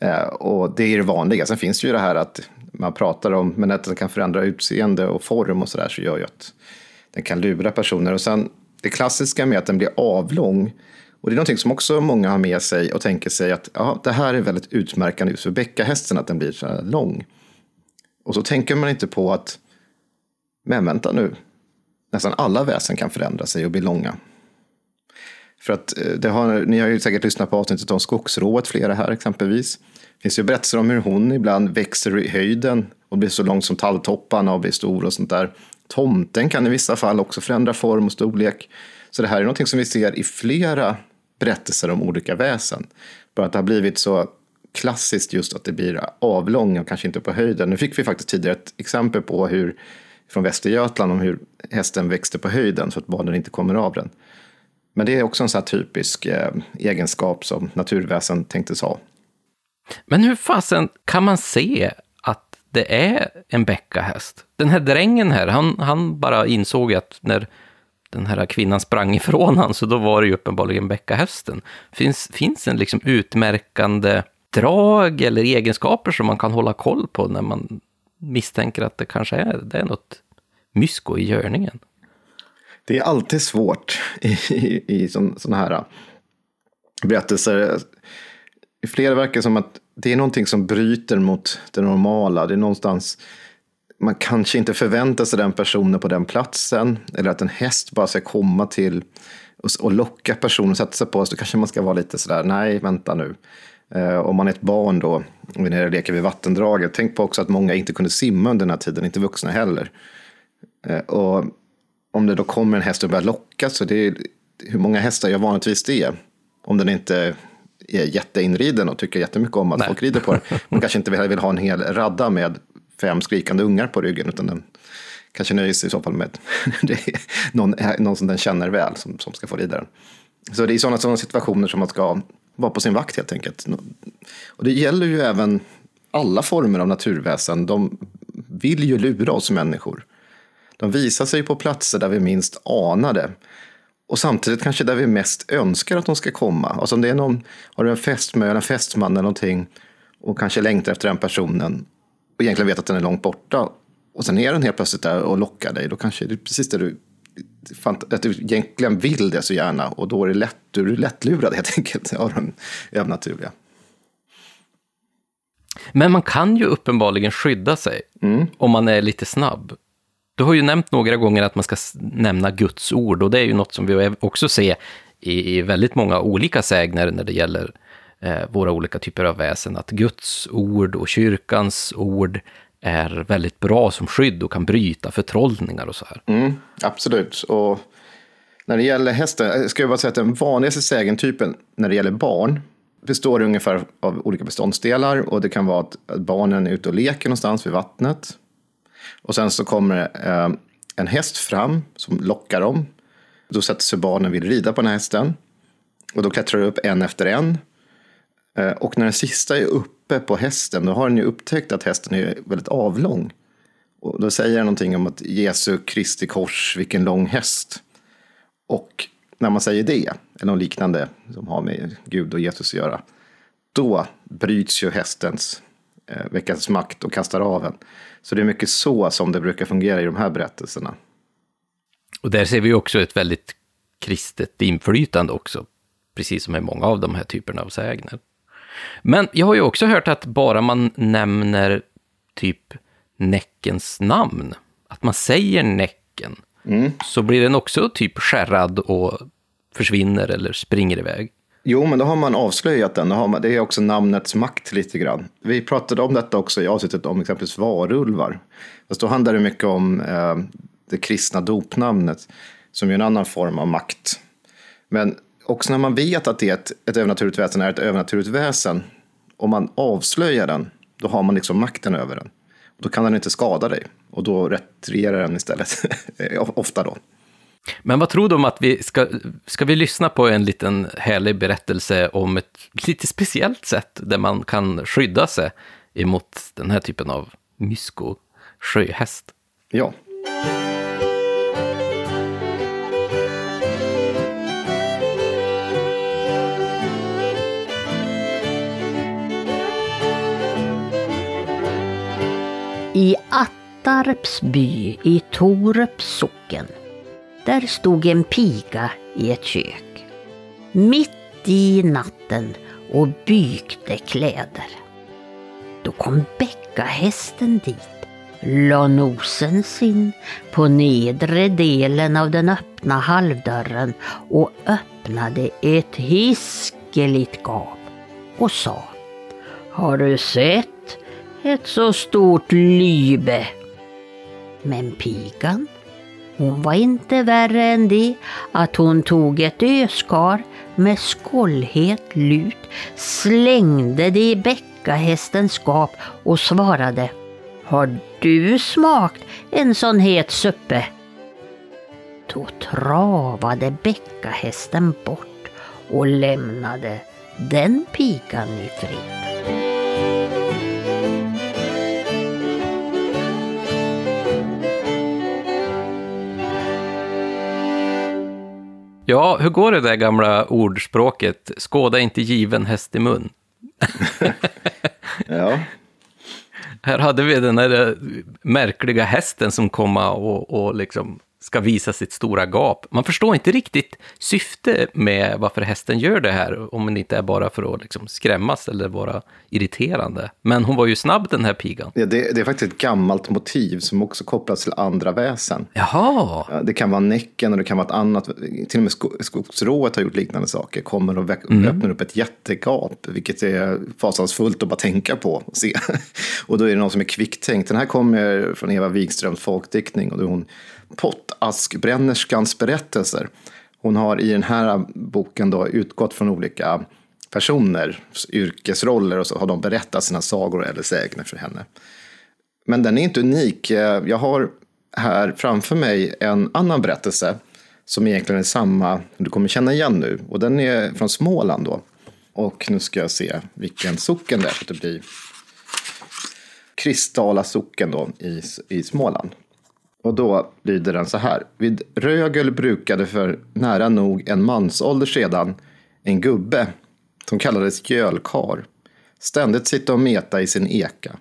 Eh, och det är det vanliga. Sen finns det ju det här att man pratar om, men att den kan förändra utseende och form och sådär så gör ju att den kan lura personer. Och sen det klassiska med att den blir avlång. Och det är någonting som också många har med sig och tänker sig att ja, det här är väldigt utmärkande just för bäckahästen att den blir så här lång. Och så tänker man inte på att, men vänta nu, nästan alla väsen kan förändra sig och bli långa. För att eh, det har, ni har ju säkert lyssnat på avsnittet om skogsrået, flera här exempelvis. Det finns ju berättelser om hur hon ibland växer i höjden och blir så lång som talltopparna och blir stor och sånt där. Tomten kan i vissa fall också förändra form och storlek. Så det här är någonting som vi ser i flera berättelser om olika väsen. Bara att det har blivit så klassiskt just att det blir avlång och kanske inte på höjden. Nu fick vi faktiskt tidigare ett exempel på hur från Västergötland om hur hästen växte på höjden så att barnen inte kommer av den. Men det är också en sån här typisk eh, egenskap som naturväsen tänktes ha. Men hur fasen kan man se att det är en bäckahäst? Den här drängen här, han, han bara insåg att när den här kvinnan sprang ifrån honom, så då var det ju uppenbarligen bäckahästen. Finns, finns en liksom utmärkande drag eller egenskaper som man kan hålla koll på när man misstänker att det kanske är, det är något mysko i görningen? Det är alltid svårt i, i, i sådana här äh, berättelser. I flera verkar som att det är någonting som bryter mot det normala. Det är någonstans, man kanske inte förväntar sig den personen på den platsen. Eller att en häst bara ska komma till och, och locka personen och sätta sig på oss. Då kanske man ska vara lite sådär, nej vänta nu. Eh, om man är ett barn då, och vi nere och leker vid vattendraget. Tänk på också att många inte kunde simma under den här tiden, inte vuxna heller. Eh, och om det då kommer en häst och börjar locka, så det är hur många hästar jag vanligtvis det. Om den inte är jätteinriden och tycker jättemycket om att Nej. folk rider på den. Man kanske inte vill, ha en hel radda med fem skrikande ungar på ryggen, utan den kanske nöjer sig i så fall med någon, någon som den känner väl som, som ska få rida den. Så det är sådana, sådana situationer som man ska vara på sin vakt helt enkelt. Och det gäller ju även alla former av naturväsen. De vill ju lura oss människor. De visar sig på platser där vi minst anar det. Och samtidigt kanske där vi mest önskar att de ska komma. Alltså om det är någon, har du en fästmö eller en fästman eller någonting och kanske längtar efter den personen och egentligen vet att den är långt borta och sen är den helt plötsligt där och lockar dig, då kanske det är precis det du att du egentligen vill det så gärna och då är det lätt, du är lättlurad helt enkelt av den övernaturliga. Men man kan ju uppenbarligen skydda sig mm. om man är lite snabb. Du har ju nämnt några gånger att man ska nämna Guds ord och det är ju något som vi också ser i, i väldigt många olika sägner när det gäller eh, våra olika typer av väsen. Att Guds ord och kyrkans ord är väldigt bra som skydd och kan bryta förtrollningar och så här. Mm, absolut. Och när det gäller hästen, eh, ska jag bara säga att den vanligaste sägentypen när det gäller barn består ungefär av olika beståndsdelar och det kan vara att barnen är ute och leker någonstans vid vattnet. Och sen så kommer eh, en häst fram som lockar dem. Då sätter sig barnen och vill rida på den här hästen. Och då klättrar de upp en efter en. Eh, Och när den sista är uppe på hästen, då har den ju upptäckt att hästen är väldigt avlång. Och då säger den någonting om att Jesu Kristi kors, vilken lång häst. Och när man säger det, eller något liknande som har med Gud och Jesus att göra, då bryts ju hästens eh, veckans makt och kastar av en. Så det är mycket så som det brukar fungera i de här berättelserna. Och där ser vi också ett väldigt kristet inflytande också, precis som i många av de här typerna av sägner. Men jag har ju också hört att bara man nämner typ Näckens namn, att man säger Näcken, så blir den också typ skärrad och försvinner eller springer iväg. Jo, men då har man avslöjat den. Då har man, det är också namnets makt lite grann. Vi pratade om detta också i avsnittet om exempelvis varulvar. Fast då handlar det mycket om eh, det kristna dopnamnet, som är en annan form av makt. Men också när man vet att det är ett, ett övernaturligt väsen är ett övernaturligt väsen, om man avslöjar den, då har man liksom makten över den. Då kan den inte skada dig, och då retirerar den istället, ofta då. Men vad tror du om att vi ska, ska vi lyssna på en liten härlig berättelse om ett lite speciellt sätt där man kan skydda sig emot den här typen av mysko sjöhäst? Ja. I Attarps by i Torups socken, där stod en piga i ett kök. Mitt i natten och bykte kläder. Då kom bäckahästen dit, la nosen sin på nedre delen av den öppna halvdörren och öppnade ett hiskeligt gap och sa Har du sett ett så stort lybe? Men pigan, hon var inte värre än det att hon tog ett öskar med skållhet lut, slängde det i bäckahästens skap och svarade Har du smakt en sån het suppe? Då travade bäckahästen bort och lämnade den pikan i fred. Ja, hur går det där gamla ordspråket? Skåda inte given häst i mun. ja. Här hade vi den där märkliga hästen som kommer och, och liksom ska visa sitt stora gap. Man förstår inte riktigt syfte med varför hästen gör det här, om det inte är bara för att liksom skrämmas eller vara irriterande. Men hon var ju snabb den här pigan. Ja, det, det är faktiskt ett gammalt motiv som också kopplas till andra väsen. Jaha, Ja, Det kan vara Näcken och det kan vara ett annat. Till och med sko- Skogsrået har gjort liknande saker. Kommer och väck- öppnar upp ett jättegap, vilket är fasansfullt att bara tänka på och se. Och då är det någon som är kvicktänkt. Den här kommer från Eva Wikströms folkdiktning och då är hon pottaskbrännerskans berättelser. Hon har i den här boken då utgått från olika personer, yrkesroller och så har de berättat sina sagor eller sägner för henne. Men den är inte unik. Jag har här framför mig en annan berättelse som egentligen är samma, du kommer känna igen nu. Och den är från Småland då. Och nu ska jag se vilken socken det är, så att det blir Kristala socken då i, i Småland. Och då lyder den så här. Vid Rögel brukade för nära nog en mansålder sedan en gubbe som kallades Gölkar ständigt sitta och meta i sin eka.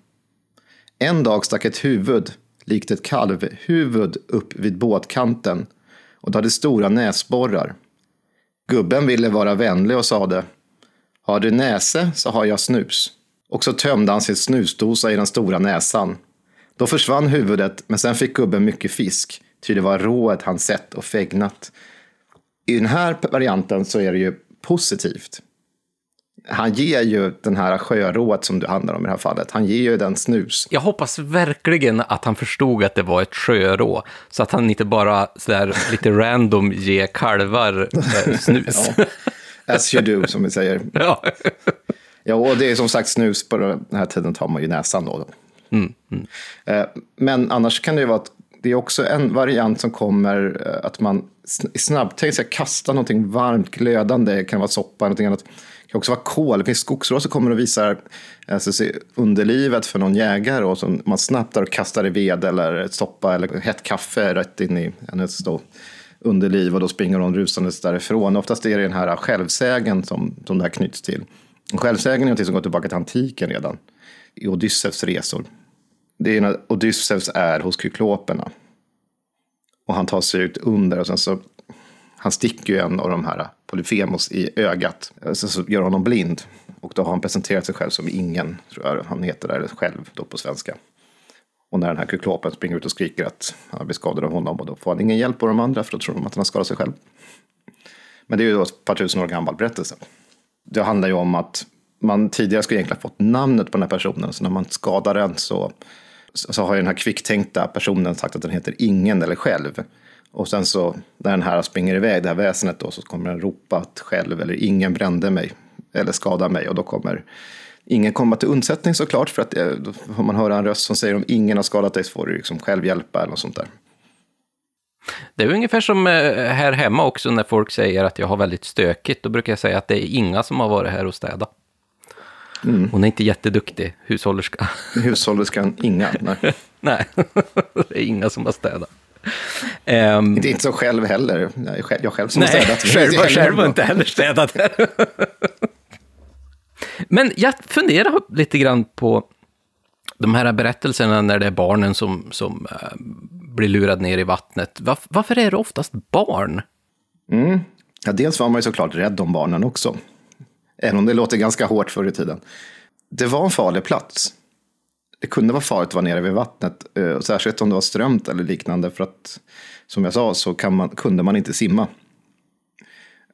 En dag stack ett huvud, likt ett kalvhuvud, upp vid båtkanten och det hade stora näsborrar. Gubben ville vara vänlig och sade Har du näse så har jag snus. Och så tömde han sin snusdosa i den stora näsan. Då försvann huvudet, men sen fick gubben mycket fisk, ty det var rået han sett och fägnat. I den här varianten så är det ju positivt. Han ger ju den här sjörået som det handlar om i det här fallet, han ger ju den snus. jag hoppas verkligen att han förstod att det var ett sjörå, så att han inte bara sådär lite random ger kalvar eh, snus. Ja. As you do, som vi säger. Ja. Ja, och det är som sagt snus på den här tiden tar man ju näsan då. Mm, mm. Eh, men annars kan det ju vara att det är också en variant som kommer eh, att man i snabbtänkt ska kasta någonting varmt, glödande, det kan vara soppa, någonting annat. Det kan också vara kol. Det finns skogsråd som kommer och visar alltså, underlivet för någon jägare och som man snabbt där och kastar i ved eller soppa eller hett kaffe rätt in i hennes då underliv och då springer hon rusandes därifrån. Oftast är det den här självsägen som, som det här knyts till. Självsägen är något som går tillbaka till antiken redan, i Odysseus resor. Det är när Odysseus är hos kykloperna. Och han tar sig ut under och sen så han sticker ju en av de här Polyfemos i ögat. Sen så gör honom blind. Och då har han presenterat sig själv som ingen, tror jag han heter där själv då på svenska. Och när den här kyklopen springer ut och skriker att han har blivit skadad av honom och då får han ingen hjälp av de andra för då tror de att han har skadat sig själv. Men det är ju då ett par tusen år gammal berättelse. Det handlar ju om att man tidigare skulle egentligen ha fått namnet på den här personen, så när man skadar den så, så har ju den här kvicktänkta personen sagt att den heter ingen eller själv. Och sen så när den här springer iväg, det här väsenet då, så kommer den ropa att själv eller ingen brände mig eller skadade mig och då kommer ingen komma till undsättning såklart för att eh, då får man höra en röst som säger om ingen har skadat dig så får du liksom själv hjälpa eller något sånt där. Det är ungefär som eh, här hemma också när folk säger att jag har väldigt stökigt. Då brukar jag säga att det är inga som har varit här och städat. Mm. Hon är inte jätteduktig hushållerska. Hushållerskan Inga? Nej. nej, det är inga som har städat. Um, det är inte så själv heller. Jag själv som nej, har städat. Själv, själv, själv har inte heller städat. Men jag funderar lite grann på de här berättelserna när det är barnen som, som äh, blir lurade ner i vattnet. Var, varför är det oftast barn? Mm. Ja, dels var man ju såklart rädd om barnen också. Även om det låter ganska hårt förr i tiden. Det var en farlig plats. Det kunde vara farligt att vara nere vid vattnet, eh, särskilt om det var strömt eller liknande. För att, som jag sa, så man, kunde man inte simma.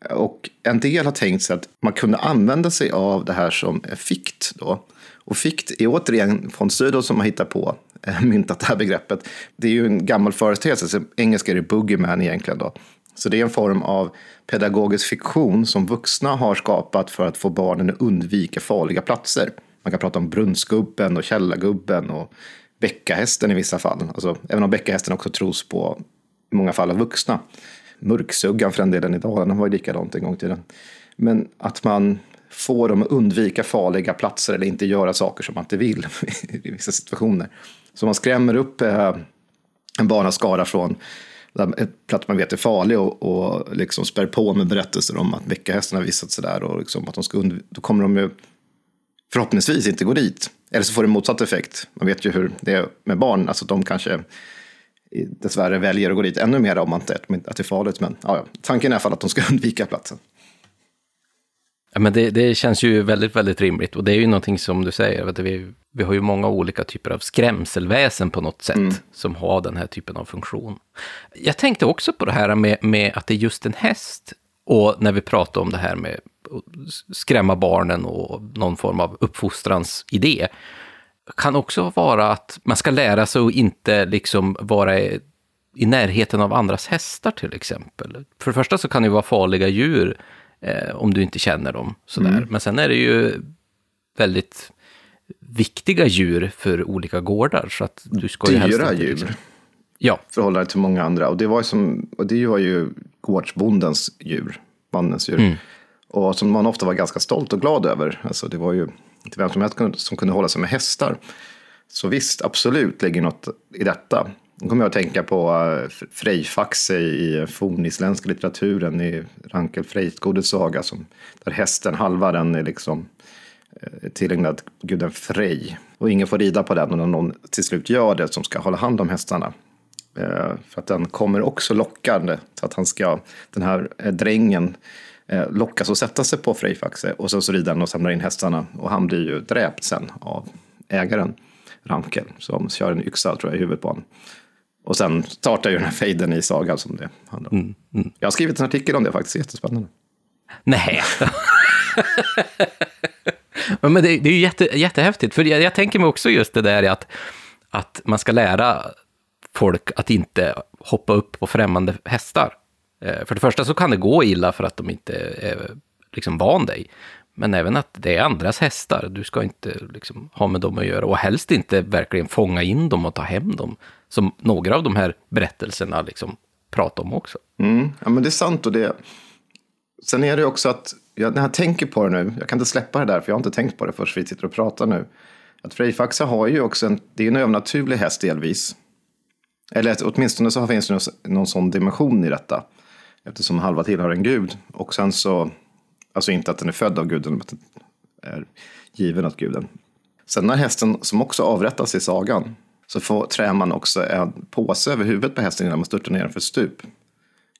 Och en del har tänkt sig att man kunde använda sig av det här som fikt. Då. Och fikt är återigen von Sydow som har hittat på, eh, myntat det här begreppet. Det är ju en gammal företeelse, engelska är det boogeyman egentligen. Då. Så det är en form av pedagogisk fiktion som vuxna har skapat för att få barnen att undvika farliga platser. Man kan prata om brunnsgubben och källargubben och bäckahästen i vissa fall. Alltså, även om bäckahästen också tros på i många fall av vuxna. Mörksuggan för den delen i Dalarna var ju likadant en gång i tiden. Men att man får dem att undvika farliga platser eller inte göra saker som man inte vill i vissa situationer. Så man skrämmer upp eh, en barnaskara från ett plats man vet är farlig och, och liksom spär på med berättelser om att bäckahästen har visat sig där och liksom att de ska då kommer de ju förhoppningsvis inte gå dit. Eller så får det motsatt effekt. Man vet ju hur det är med barn, alltså de kanske dessvärre väljer att gå dit ännu mer om man inte att det är farligt. Men ja, tanken är i alla fall att de ska undvika platsen. Ja, men det, det, känns ju väldigt, väldigt rimligt. Och det är ju någonting som du säger, vet du, vi, vi har ju många olika typer av skrämselväsen på något sätt, mm. som har den här typen av funktion. Jag tänkte också på det här med, med att det är just en häst, och när vi pratar om det här med att skrämma barnen och någon form av uppfostrans idé, kan också vara att man ska lära sig att inte liksom vara i närheten av andras hästar till exempel. För det första så kan det vara farliga djur eh, om du inte känner dem. Sådär. Mm. Men sen är det ju väldigt viktiga djur för olika gårdar. Så att du ska ju Dyra djur. Liksom. Ja. Förhållande till många andra. Och det var ju, som, och det var ju gårdsbondens djur, mannens djur. Mm. Och som man ofta var ganska stolt och glad över. Alltså det var ju inte vem som helst som kunde hålla sig med hästar. Så visst, absolut ligger något i detta. Nu kommer jag att tänka på eh, Frejfaxe i fornisländska litteraturen i Rankel Frejtgodes saga. Som, där hästen, halva den är liksom eh, tillägnad guden Frej. Och ingen får rida på den och någon till slut gör det som ska hålla hand om hästarna. Eh, för att den kommer också lockande. Så att han ska, den här eh, drängen lockas att sätta sig på Frejfaxe. Och så, så rider han och samlar in hästarna. Och han blir ju dräpt sen av ägaren. Rankel som kör en yxa tror jag, i huvudet på honom. Och sen startar ju den här fejden i sagan som det handlar om. Mm, mm. Jag har skrivit en artikel om det faktiskt, jättespännande. Nej. Men det, det är ju jätte, jättehäftigt, för jag, jag, tänker mig också just det där att, att man ska lära folk att inte hoppa upp på främmande hästar. Eh, för det första så kan det gå illa för att de inte är liksom van dig. Men även att det är andras hästar. Du ska inte liksom ha med dem att göra och helst inte verkligen fånga in dem och ta hem dem. Som några av de här berättelserna liksom pratar om också. Mm, ja, men det är sant. Och det... Sen är det också att jag, när jag tänker på det nu, jag kan inte släppa det där för jag har inte tänkt på det förrän vi sitter och pratar nu. Att Frejfaxa har ju också en, det är en övernaturlig häst delvis. Eller att, åtminstone så finns det någon, någon sån dimension i detta. Eftersom halva tillhör en gud. Och sen så, alltså inte att den är född av guden, men att den är given av guden. Sen när hästen, som också avrättas i sagan, så får, trär man också en påse över huvudet på hästen innan man störtar ner den för stup.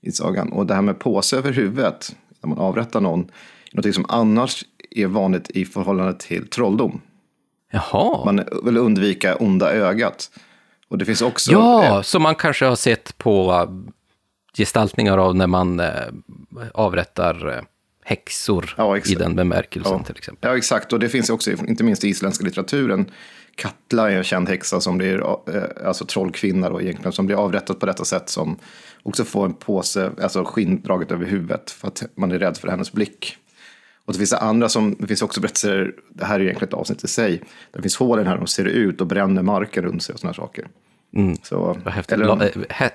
I sagan. Och det här med påse över huvudet, när man avrättar någon, är något som annars är vanligt i förhållande till trolldom. Jaha. Man vill undvika onda ögat. Och det finns också... Ja, som man kanske har sett på äh, gestaltningar av när man äh, avrättar äh, häxor Ja, i den bemärkelsen Ja. till exempel. Ja, exakt. Och det finns också, inte minst i isländska litteraturen, Katla är en känd häxa som blir, eh, alltså trollkvinna då egentligen, som blir avrättad på detta sätt som också får en påse, alltså skinn draget över huvudet för att man är rädd för hennes blick. Och det finns andra som, det finns också berättelser, det här är egentligen ett avsnitt i sig, det finns hål i den här de ser ut och bränner marken runt sig och sådana saker. Så, Vad häftigt. eller, hä,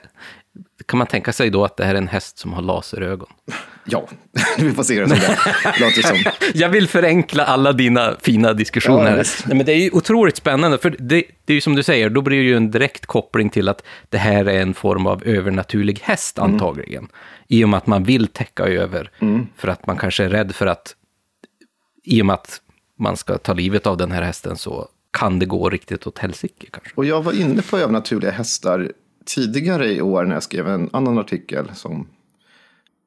kan man tänka sig då att det här är en häst som har laserögon? ja, vi får se det som det låter som. Jag vill förenkla alla dina fina diskussioner. Ja. Nej, men det är ju otroligt spännande, för det, det är ju som du säger, då blir det ju en direkt koppling till att det här är en form av övernaturlig häst Mm. antagligen. I och med att man vill täcka över, för att man kanske är rädd för att, i och med att man ska ta livet av den här hästen så kan det gå riktigt åt helsike kanske. Och jag var inne på övernaturliga hästar tidigare i år när jag skrev en annan artikel. Som...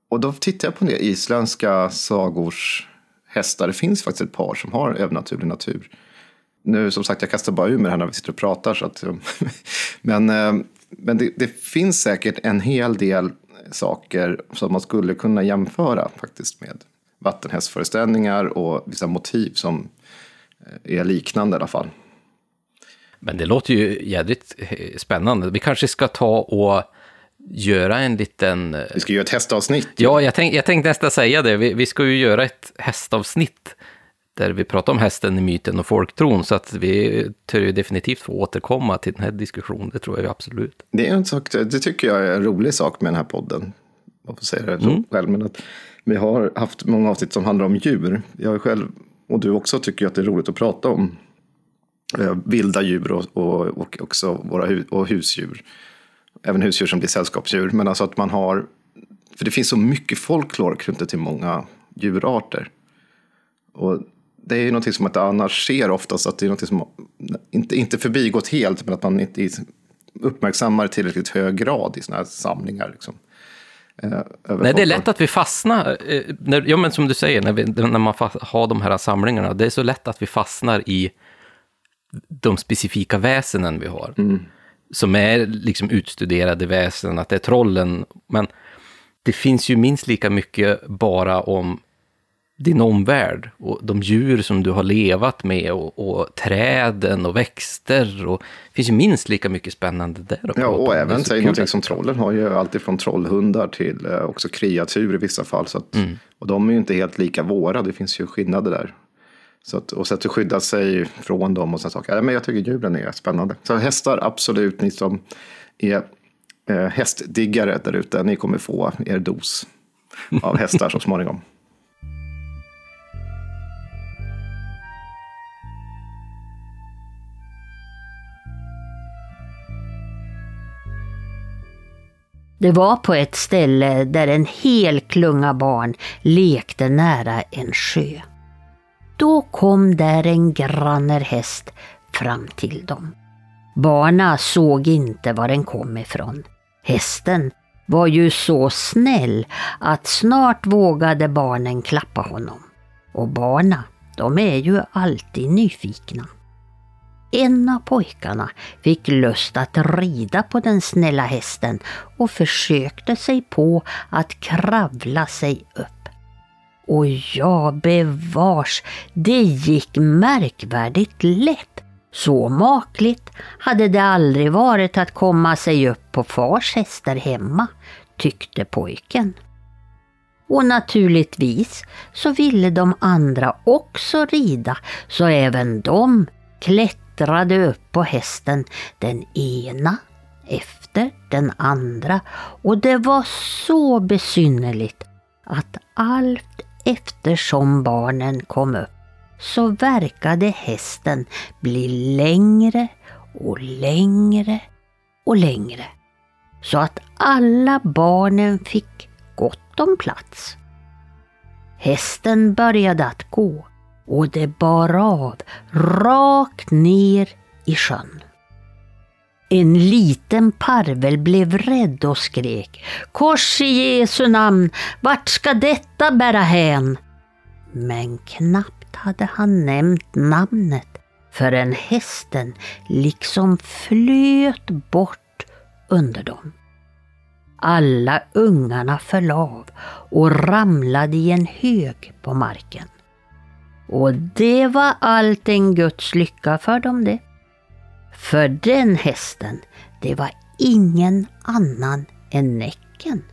Och då tittade jag på det, isländska sagors hästar. Det finns faktiskt ett par som har övernaturlig natur. Nu som sagt, jag kastar bara ur mig det här när vi sitter och pratar. Så att, men eh, men det, det finns säkert en hel del saker som man skulle kunna jämföra faktiskt med vattenhästföreställningar och vissa motiv som eh, är liknande i alla fall. Men det låter ju jädrigt eh, spännande. Vi kanske ska ta och göra en liten... eh, Vi ska göra ett hästavsnitt. Ja, jag, tänk, jag tänkte nästan säga det. Vi, vi ska ju göra ett hästavsnitt där vi pratar om hästen i myten och folktron, så att vi tör ju definitivt få återkomma till den här diskussionen. Det tror jag absolut. Det, är en sak, det tycker jag är en rolig sak med den här podden. Man får säga det så själv. Men att vi har haft många avsnitt som handlar om djur. Jag själv, och du också, tycker att det är roligt att prata om eh, vilda djur och, och, och också våra hu, och husdjur. Även husdjur som blir sällskapsdjur. Men alltså att man har, för det finns så mycket folklore knutet till många djurarter. Och det är ju någonting som man inte annars ser oftast, att det är någonting som inte, inte förbigått helt, men att man inte uppmärksammar i tillräckligt hög grad i sådana här samlingar. Liksom. Eh, Nej, det är lätt att vi fastnar, eh, när, ja men som du säger, när, vi, när man har de här samlingarna, det är så lätt att vi fastnar i de specifika väsenen vi har. Som är liksom utstuderade väsen, att det är trollen, men det finns ju minst lika mycket bara om din omvärld och de djur som du har levat med och, och träden och växter. Och, det finns ju minst lika mycket spännande där. Ja, och även säg någonting som trollen har ju alltid från trollhundar till eh, också kreatur i vissa fall. Så att, Mm. Och de är ju inte helt lika våra, det finns ju skillnader där. Så att, och sätt att skydda sig från dem och sådana saker. Ja, men jag tycker djuren är spännande. Så hästar, absolut, ni som är eh, hästdiggare där ute, ni kommer få er dos av hästar så småningom. Det var på ett ställe där en hel klunga barn lekte nära en sjö. Då kom där en grannerhäst fram till dem. Barna såg inte var den kom ifrån. Hästen var ju så snäll att snart vågade barnen klappa honom. Och barna, de är ju alltid nyfikna. En av pojkarna fick lust att rida på den snälla hästen och försökte sig på att kravla sig upp. Och ja, bevars, det gick märkvärdigt lätt. Så makligt hade det aldrig varit att komma sig upp på fars hästar hemma, tyckte pojken. Och naturligtvis så ville de andra också rida, så även de klättrade upp på hästen, den ena efter den andra. Och det var så besynnerligt att allt eftersom barnen kom upp så verkade hästen bli längre och längre och längre. Så att alla barnen fick gott om plats. Hästen började att gå och det bar av rakt ner i sjön. En liten parvel blev rädd och skrek Kors i Jesu namn, vart ska detta bära hän? Men knappt hade han nämnt namnet förrän hästen liksom flöt bort under dem. Alla ungarna föll av och ramlade i en hög på marken. Och det var allt en Guds lycka för dem det. För den hästen, det var ingen annan än Näcken.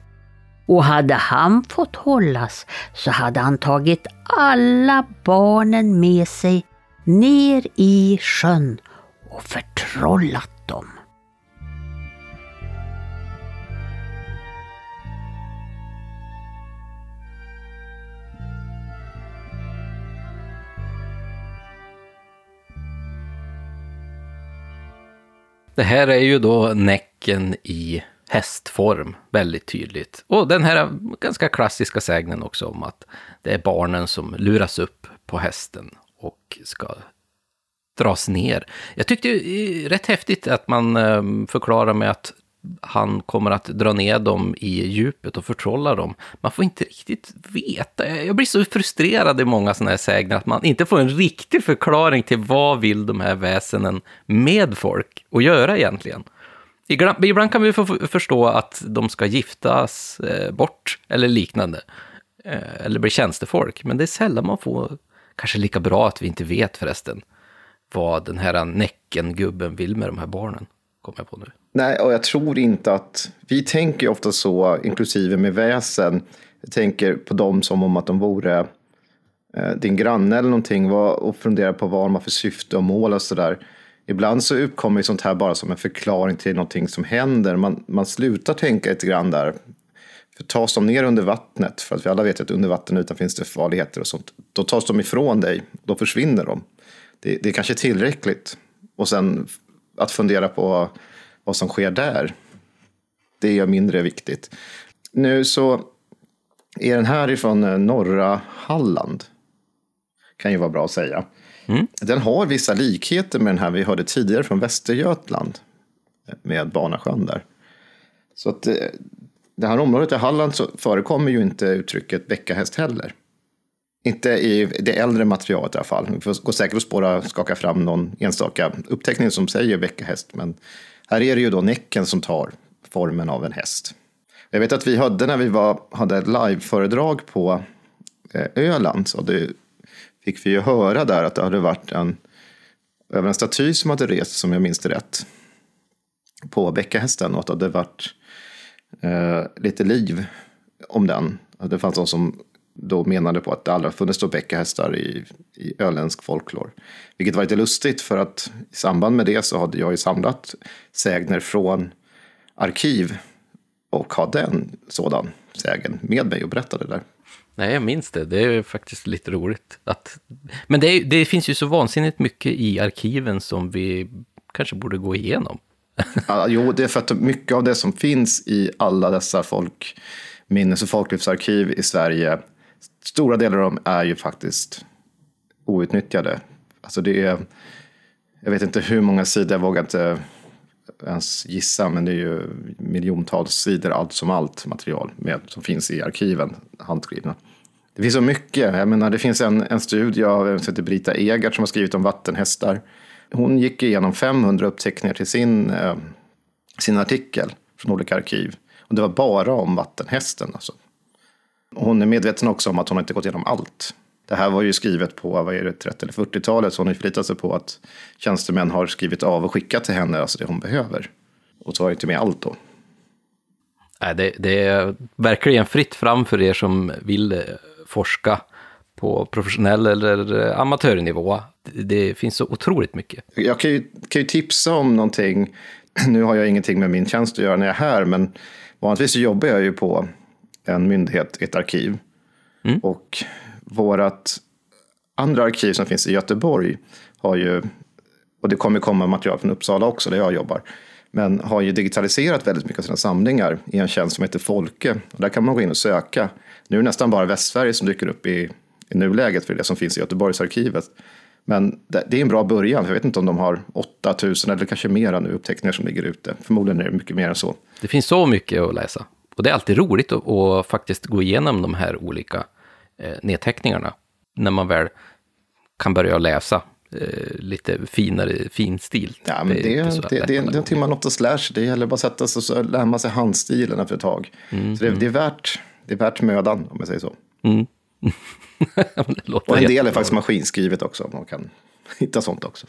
Och hade han fått hållas så hade han tagit alla barnen med sig ner i sjön och förtrollat dem. Det här är ju då Näcken i hästform, väldigt tydligt. Och den här ganska klassiska sägnen också om att det är barnen som luras upp på hästen och ska dras ner. Jag tyckte det eh, rätt häftigt att man eh, förklarar med att han kommer att dra ner dem i djupet och förtrolla dem. Man får inte riktigt veta. Jag blir så frustrerad i många sådana här sägner att man inte får en riktig förklaring till vad vill de här väsenen med folk och göra egentligen. Ibland kan vi förstå att de ska giftas eh, bort eller liknande. Eh, eller bli tjänstefolk. Men det är sällan man får, kanske lika bra att vi inte vet förresten, vad den här Näcken-gubben vill med de här barnen. Kommer jag på nu. Nej, och jag tror inte att... Vi tänker ofta så, inklusive med väsen. Jag tänker på dem som om att de vore eh, din granne eller någonting och funderar på vad de har för syfte och mål och sådär. Ibland så uppkommer sånt här bara som en förklaring till någonting som händer. Man, man slutar tänka lite grann där. För tas de ner under vattnet, för att vi alla vet att under vatten utan finns det farligheter och sånt. Då tas de ifrån dig, då försvinner de. Det, det är kanske tillräckligt. Och sen att fundera på vad som sker där. Det är mindre viktigt. Nu så är den här ifrån eh, norra Halland. Kan ju vara bra att säga. Mm. Den har vissa likheter med den här vi hörde tidigare från Västergötland. Med Barnasjön där. Så att eh, det här området i Halland så förekommer ju inte uttrycket bäckahäst heller. Inte i det äldre materialet i alla fall. Vi får gå säkert att spåra, skaka fram någon enstaka uppteckning som säger bäckahäst. Men här är det ju då Näcken som tar formen av en häst. Jag vet att vi hade när vi var, hade ett liveföredrag på eh, Öland. Så det fick vi ju höra där att det hade varit en, över en staty som hade rest, som jag minns det rätt, på bäckahästen. Och att det hade varit eh, lite liv om den. Det fanns de som då menade på att det aldrig funnits då bäckahästar i, i öländsk folklor. Vilket var lite lustigt för att i samband med det så hade jag ju samlat sägner från arkiv och hade en sådan sägen med mig och berättade där. Nej, jag minns det. Det är faktiskt lite roligt. Att... Men det, är, det finns ju så vansinnigt mycket i arkiven som vi kanske borde gå igenom. ja, jo, det är för att mycket av det som finns i alla dessa folkminnes och folklivsarkiv i Sverige stora delar av dem är ju faktiskt outnyttjade. Alltså det är, jag vet inte hur många sidor, jag vågar inte ens gissa, men det är ju miljontals sidor allt som allt material med, som finns i arkiven, handskrivna. Det finns så mycket. Jag menar, det finns en, en studie av en som heter Brita Egert som har skrivit om vattenhästar. Hon gick igenom 500 uppteckningar till sin, eh, sin artikel från olika arkiv. Och det var bara om vattenhästen. Alltså. Hon är medveten också om att hon inte gått igenom allt. Det här var ju skrivet på vad är det, 30 eller 40-talet, så hon har förlitat sig på att tjänstemän har skrivit av och skickat till henne alltså det hon behöver. Och har inte med allt då. Nej, det, det är verkligen fritt fram för er som vill forska på professionell eller amatörnivå. Det finns så otroligt mycket. Jag kan ju, kan ju tipsa om någonting. Nu har jag ingenting med min tjänst att göra när jag är här, men vanligtvis så jobbar jag ju på en myndighet, ett arkiv. Mm. Och vårt andra arkiv som finns i Göteborg har ju, och det kommer komma material från Uppsala också där jag jobbar, men har ju digitaliserat väldigt mycket av sina samlingar i en tjänst som heter Folke. Och där kan man gå in och söka. Nu är det nästan bara Västsverige som dyker upp i, i nuläget för det som finns i Göteborgsarkivet. Men det, det är en bra början. Jag vet inte om de har 8000 eller kanske mera nu uppteckningar som ligger ute. Förmodligen är det mycket mer än så. Det finns så mycket att läsa. Och det är alltid roligt att, att faktiskt gå igenom de här olika eh, nedteckningarna. När man väl kan börja läsa eh, lite finare finstil. Ja, men det, är det, det, det, det är gånger. timma något att slash. Det gäller bara att sätta sig så lär man sig handstilen efter ett tag. Mm, så det, det, är värt, det är värt mödan, om jag säger så. Låter Och en del är faktiskt maskinskrivet också. Man kan hitta sånt också.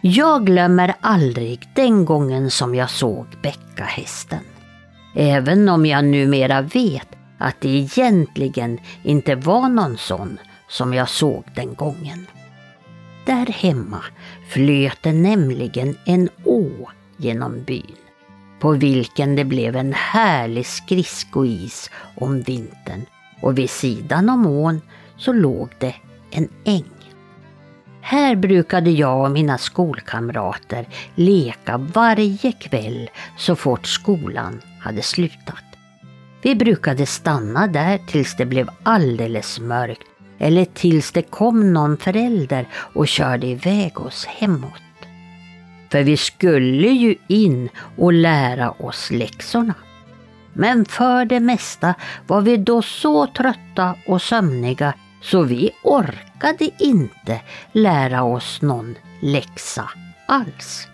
Jag glömmer aldrig den gången som jag såg bäckahästen. Även om jag numera vet att det egentligen inte var någon sån som jag såg den gången. Där hemma flöt det nämligen en å genom byn på vilken det blev en härlig skridskois om vintern och vid sidan om ån så låg det en äng. Här brukade jag och mina skolkamrater leka varje kväll så fort skolan hade slutat. Vi brukade stanna där tills det blev alldeles mörkt eller tills det kom någon förälder och körde iväg oss hemåt. För vi skulle ju in och lära oss läxorna. Men för det mesta var vi då så trötta och sömniga så vi orkade inte lära oss någon läxa alls.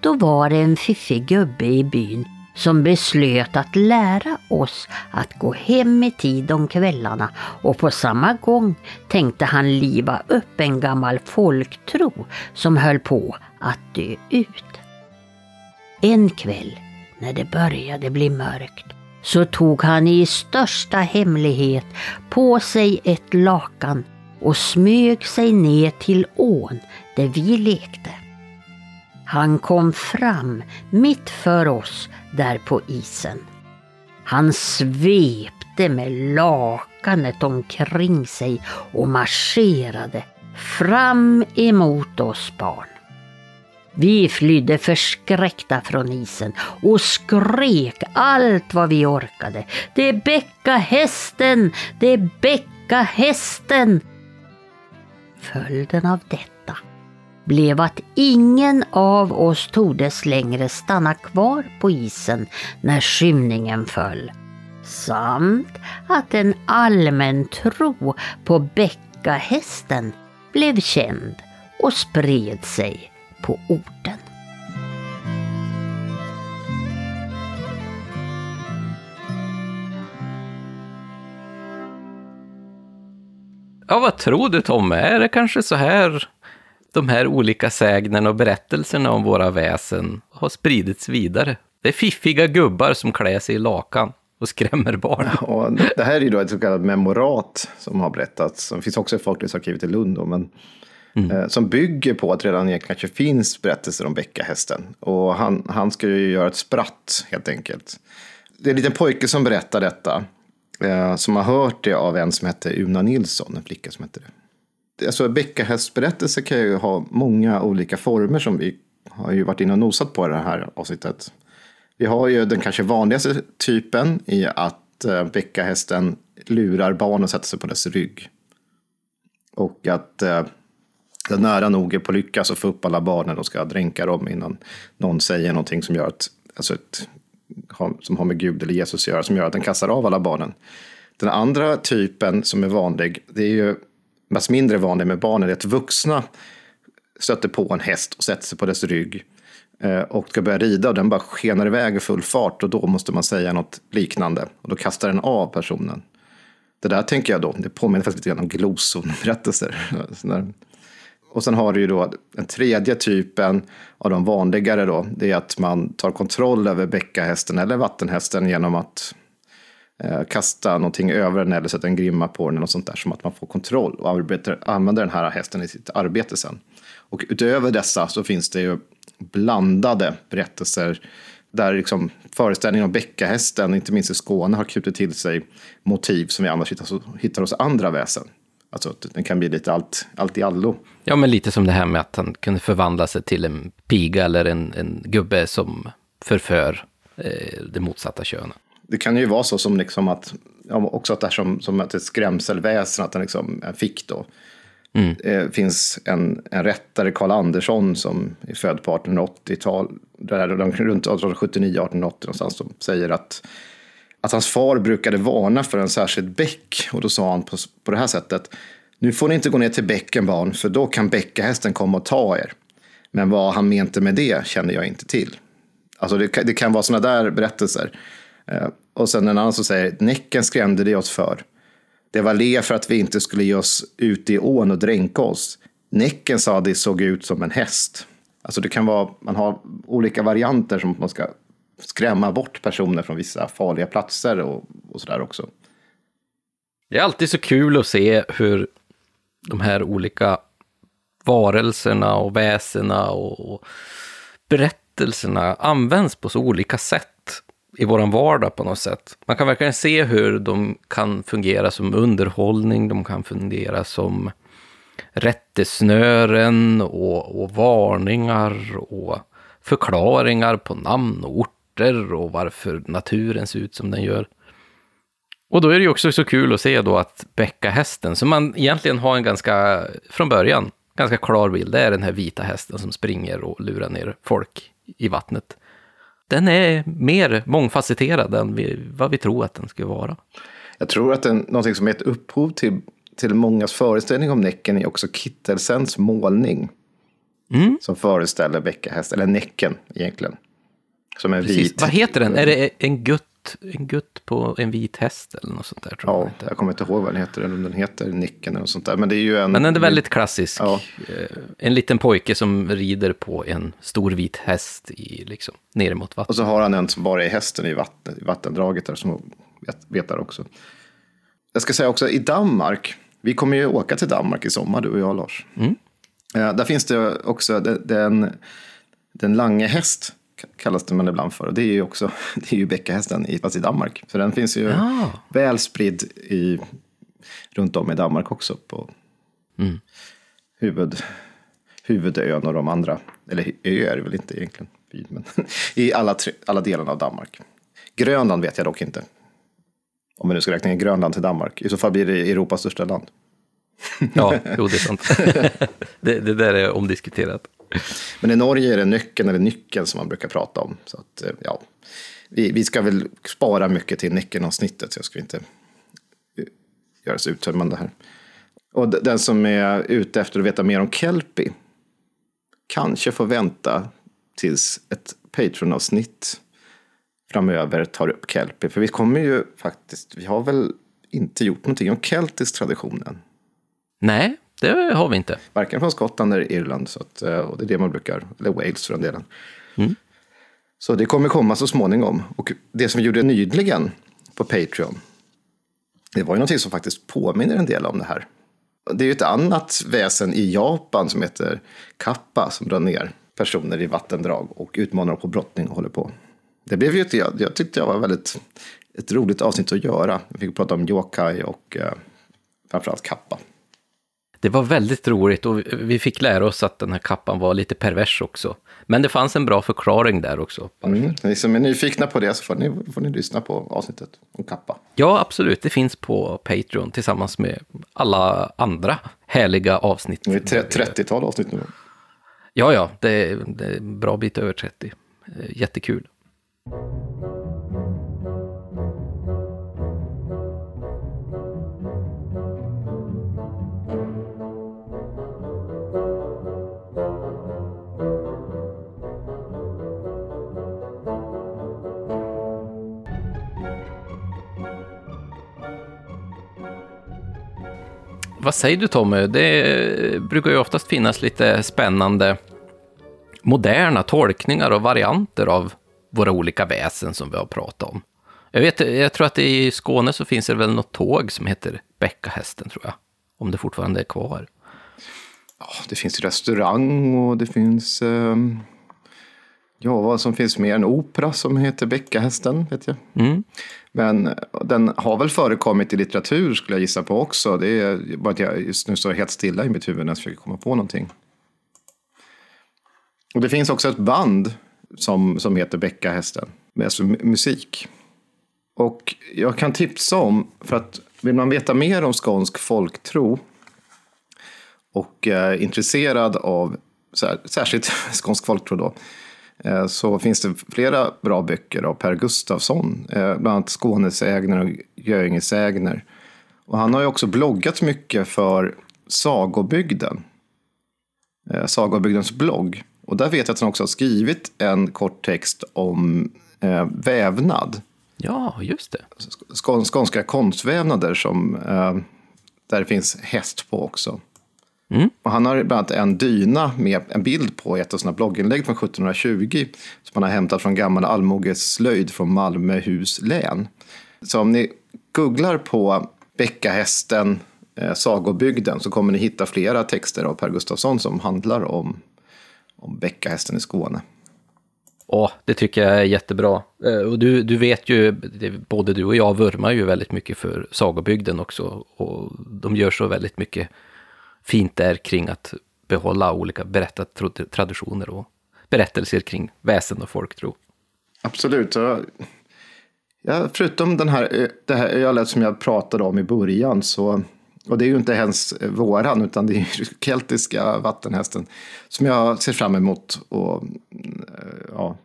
Då var det en fiffig gubbe i byn som beslöt att lära oss att gå hem i tid om kvällarna och på samma gång tänkte han liva upp en gammal folktro som höll på att dö ut. En kväll när det började bli mörkt så tog han i största hemlighet på sig ett lakan och smög sig ner till ån där vi lekte. Han kom fram mitt för oss där på isen. Han svepte med lakanet omkring sig och marscherade fram emot oss barn. Vi flydde förskräckta från isen och skrek allt vad vi orkade. Det är bäcka hästen! Det är bäcka hästen! Följden av detta blev att ingen av oss tordes längre stanna kvar på isen när skymningen föll. Samt att en allmän tro på bäckahästen blev känd och spred sig på orten. Ja, vad tror du Tom? Är det kanske så här de här olika sägnerna och berättelserna om våra väsen har spridits vidare? Det är fiffiga gubbar som klär sig i lakan och skrämmer barn. Och det här är ju då ett så kallat memorat som har berättats. Som finns också i Folkrättsarkivet i Lund. Då, men, Mm. Eh, som bygger på att redan egentligen kanske finns berättelser om bäckahästen. Och han, han ska ju göra ett spratt helt enkelt. Det är en liten pojke som berättar detta. Eh, som har hört det av en som hette Una Nilsson, en flicka som hette det. Alltså bäckahästberättelser kan ju ha många olika former som vi har ju varit inne och nosat på i det här avsnittet. Vi har ju den kanske vanligaste typen i att eh, bäckahästen lurar barn och sätter sig på dess rygg. Och att eh, ska nära nog är på lyckas och få upp alla barnen och ska dränka dem innan någon säger någonting som gör att, alltså ett, som har med Gud eller Jesus att göra, som gör att den kastar av alla barnen. Den andra typen som är vanlig, det är ju mest mindre vanlig med barnen, det är att vuxna stöter på en häst och sätter sig på dess rygg eh, och ska börja rida och den bara skenar iväg i full fart och då måste man säga något liknande och då kastar den av personen. Det där tänker jag då, det påminner faktiskt lite grann om glosonberättelser. Och sen har du ju då den tredje typen av de vanligare då, det är att man tar kontroll över bäckahästen eller vattenhästen genom att eh, kasta någonting över den eller sätta en grimma på den eller något sånt där. Som att man får kontroll och arbetar, använder den här hästen i sitt arbete sen. Och utöver dessa så finns det ju blandade berättelser där liksom föreställningen om bäckahästen, inte minst i Skåne, har knutit till sig motiv som vi annars hittar hos andra väsen. Alltså den kan bli lite allt, allt i allo. Ja, men lite som det här med att han kunde förvandla sig till en piga eller en, en gubbe som förför eh, det motsatta könet. Det kan ju vara så som liksom att, ja, också att det är som, som ett skrämselväsen, att den liksom fick då. Mm. Det finns en, en rättare, Karl Andersson, som är född på 1880-tal, runt 1879-1880 någonstans, som säger att, att hans far brukade varna för en särskild bäck. Och då sa han på, på det här sättet, nu får ni inte gå ner till bäcken barn, för då kan bäckahästen komma och ta er. Men vad han mente med det känner jag inte till. Alltså det, det kan vara sådana där berättelser. Eh, och sen en annan som säger, Näcken skrämde det oss för. Det var le för att vi inte skulle ge oss ut i ån och dränka oss. Näcken sa det såg ut som en häst. Alltså det kan vara, man har olika varianter som man ska skrämma bort personer från vissa farliga platser och, och sådär också. Det är alltid så kul att se hur de här olika varelserna och väsena och berättelserna används på så olika sätt i vår vardag på något sätt. Man kan verkligen se hur de kan fungera som underhållning, de kan fungera som rättesnören och, och varningar och förklaringar på namn och ort orter och varför naturen ser ut som den gör. Och då är det ju också så kul att se då att bäckahästen, som man egentligen har en ganska, från början, ganska klar bild, det är den här vita hästen som springer och lurar ner folk i vattnet den är mer mångfacetterad än vi, vad vi tror att den ska vara. Jag tror att den, någonting som är ett upphov till, till mångas föreställning om Näcken är också Kittelsens målning. Mm. Som föreställer bäckahäst, eller Näcken egentligen. Som är Precis. vit. Vad heter den? Är det en gutt, en gutt på en vit häst eller något sånt där? Tror ja, jag, jag kommer inte ihåg vad den heter, eller om den heter Näcken eller något sånt där. Men det är ju en... Men den är väldigt klassisk. Ja. Eh, en liten pojke som rider på en stor vit häst i, liksom, ner mot vattnet. Och så har han en som bara är hästen i, vatten, i vattendraget där som vet, där också. Jag ska säga också i Danmark, vi kommer ju åka till Danmark i sommar du och jag Lars. Mm. Eh, där finns det också den, den lange häst kallas det man ibland för. Och det är ju också det är ju bäckahästen, fast i Danmark. Så den finns ju ja. väl spridd i, runt om i Danmark också. På mm. huvud, huvudön och de andra, eller öar är väl inte egentligen, men i alla, tre, alla delarna av Danmark. Grönland vet jag dock inte. Om vi nu ska räkna in Grönland till Danmark. I så fall blir det Europas största land. Ja, jo det är sant. det, det där är omdiskuterat. Men i Norge är det nyckeln eller nyckeln som man brukar prata om. Så att, eh, ja, vi, vi ska väl spara mycket till nyckeln-avsnittet, så jag ska inte eh, göra så uttömmande här. Och den som är ute efter att veta mer om Kelpie kanske får vänta tills ett Patreon-avsnitt framöver tar upp Kelpie. För vi kommer ju faktiskt, vi har väl inte gjort någonting om keltisk traditionen. Nej, det har vi inte. Varken från Skottland eller Irland. Så att, eh, och det är det man brukar, eller Wales för den delen. Mm. Så det kommer komma så småningom. Och det som vi gjorde nyligen på Patreon. Det var ju någonting som faktiskt påminner en del om det här. Det är ju ett annat väsen i Japan som heter kappa som drar ner personer i vattendrag och utmanar dem på brottning och håller på. Det blev ju ett, jag, jag tyckte jag var väldigt ett roligt avsnitt att göra. Vi fick prata om yokai och eh, framförallt kappa. Det var väldigt roligt och vi fick lära oss att den här kappan var lite pervers också. Men det fanns en bra förklaring där också. Mm. Ni som är nyfikna på det så får ni, får ni lyssna på avsnittet om kappa. Ja, absolut. Det finns på Patreon tillsammans med alla andra härliga avsnitt. Det är 30-tal avsnitt nu. Ja, ja, det är, det är en bra bit över 30. Jättekul. Vad säger du Tommy? Det brukar ju oftast finnas lite spännande moderna tolkningar och varianter av våra olika väsen som vi har pratat om. Jag, vet, jag tror att i Skåne så finns det väl något tåg som heter Bäckahästen, tror jag. Om det fortfarande är kvar. Ja, det finns restaurang och det finns... Eh, ja, vad som finns mer? En opera som heter Bäckahästen, vet jag. Mm. Men den har väl förekommit i litteratur skulle jag gissa på också. Det är bara att jag just nu står helt stilla i mitt huvud när jag försöker komma på någonting. Och det finns också ett band som, som heter Bäckahästen, med alltså musik. Och jag kan tipsa om, för att vill man veta mer om skånsk folktro och är eh, intresserad av särskilt skånsk folktro då, så finns det flera bra böcker av Per Gustafsson, eh, bland annat Skånesägner och Göingesägner. Och han har ju också bloggat mycket för Sagobygden, eh, Sagobygdens blogg. Och där vet jag att han också har skrivit en kort text om eh, vävnad. Ja, just det. Skån, skånska konstvävnader som, eh, där det finns häst på också. Mm. Och han har bland annat en dyna med en bild på ett av sina blogginlägg från 1720 som han har hämtat från gammal allmogeslöjd från Malmöhus län. Så om ni googlar på Bäckahästen, eh, Sagobygden så kommer ni hitta flera texter av Per Gustafsson som handlar om, om Bäckahästen i Skåne. Ja, det tycker jag är jättebra. Eh, Och du, du vet ju, både du och jag vurmar ju väldigt mycket för sagobygden också. Och de gör så väldigt mycket fint där kring att behålla olika berättartraditioner och berättelser kring väsen och folktro. Absolut. Ja, förutom den här, eh, det här ölet som jag pratade om i början så och det är ju inte ens våran, utan det är ju keltiska vattenhästen som jag ser fram emot. Och, eh, ja,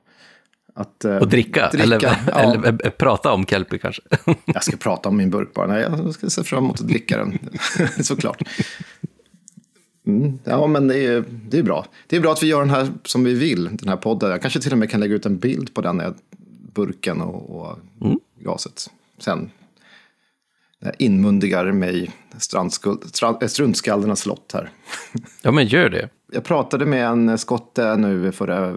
att, eh, Och dricka, dricka eller, ja. eller prata om kelpie kanske. Jag ska prata om min burk bara. Nej, jag ska se fram emot att dricka den, såklart. Mm, ja, men det är, det är bra. Det är bra att vi gör den här som vi vill, den här podden. Jag kanske till och med kan lägga ut en bild på den, här burken och, och glaset. Sen det här inmundigar mig äh, struntskaldernas slott här. Ja, men gör det. Jag pratade med en skotte nu förra,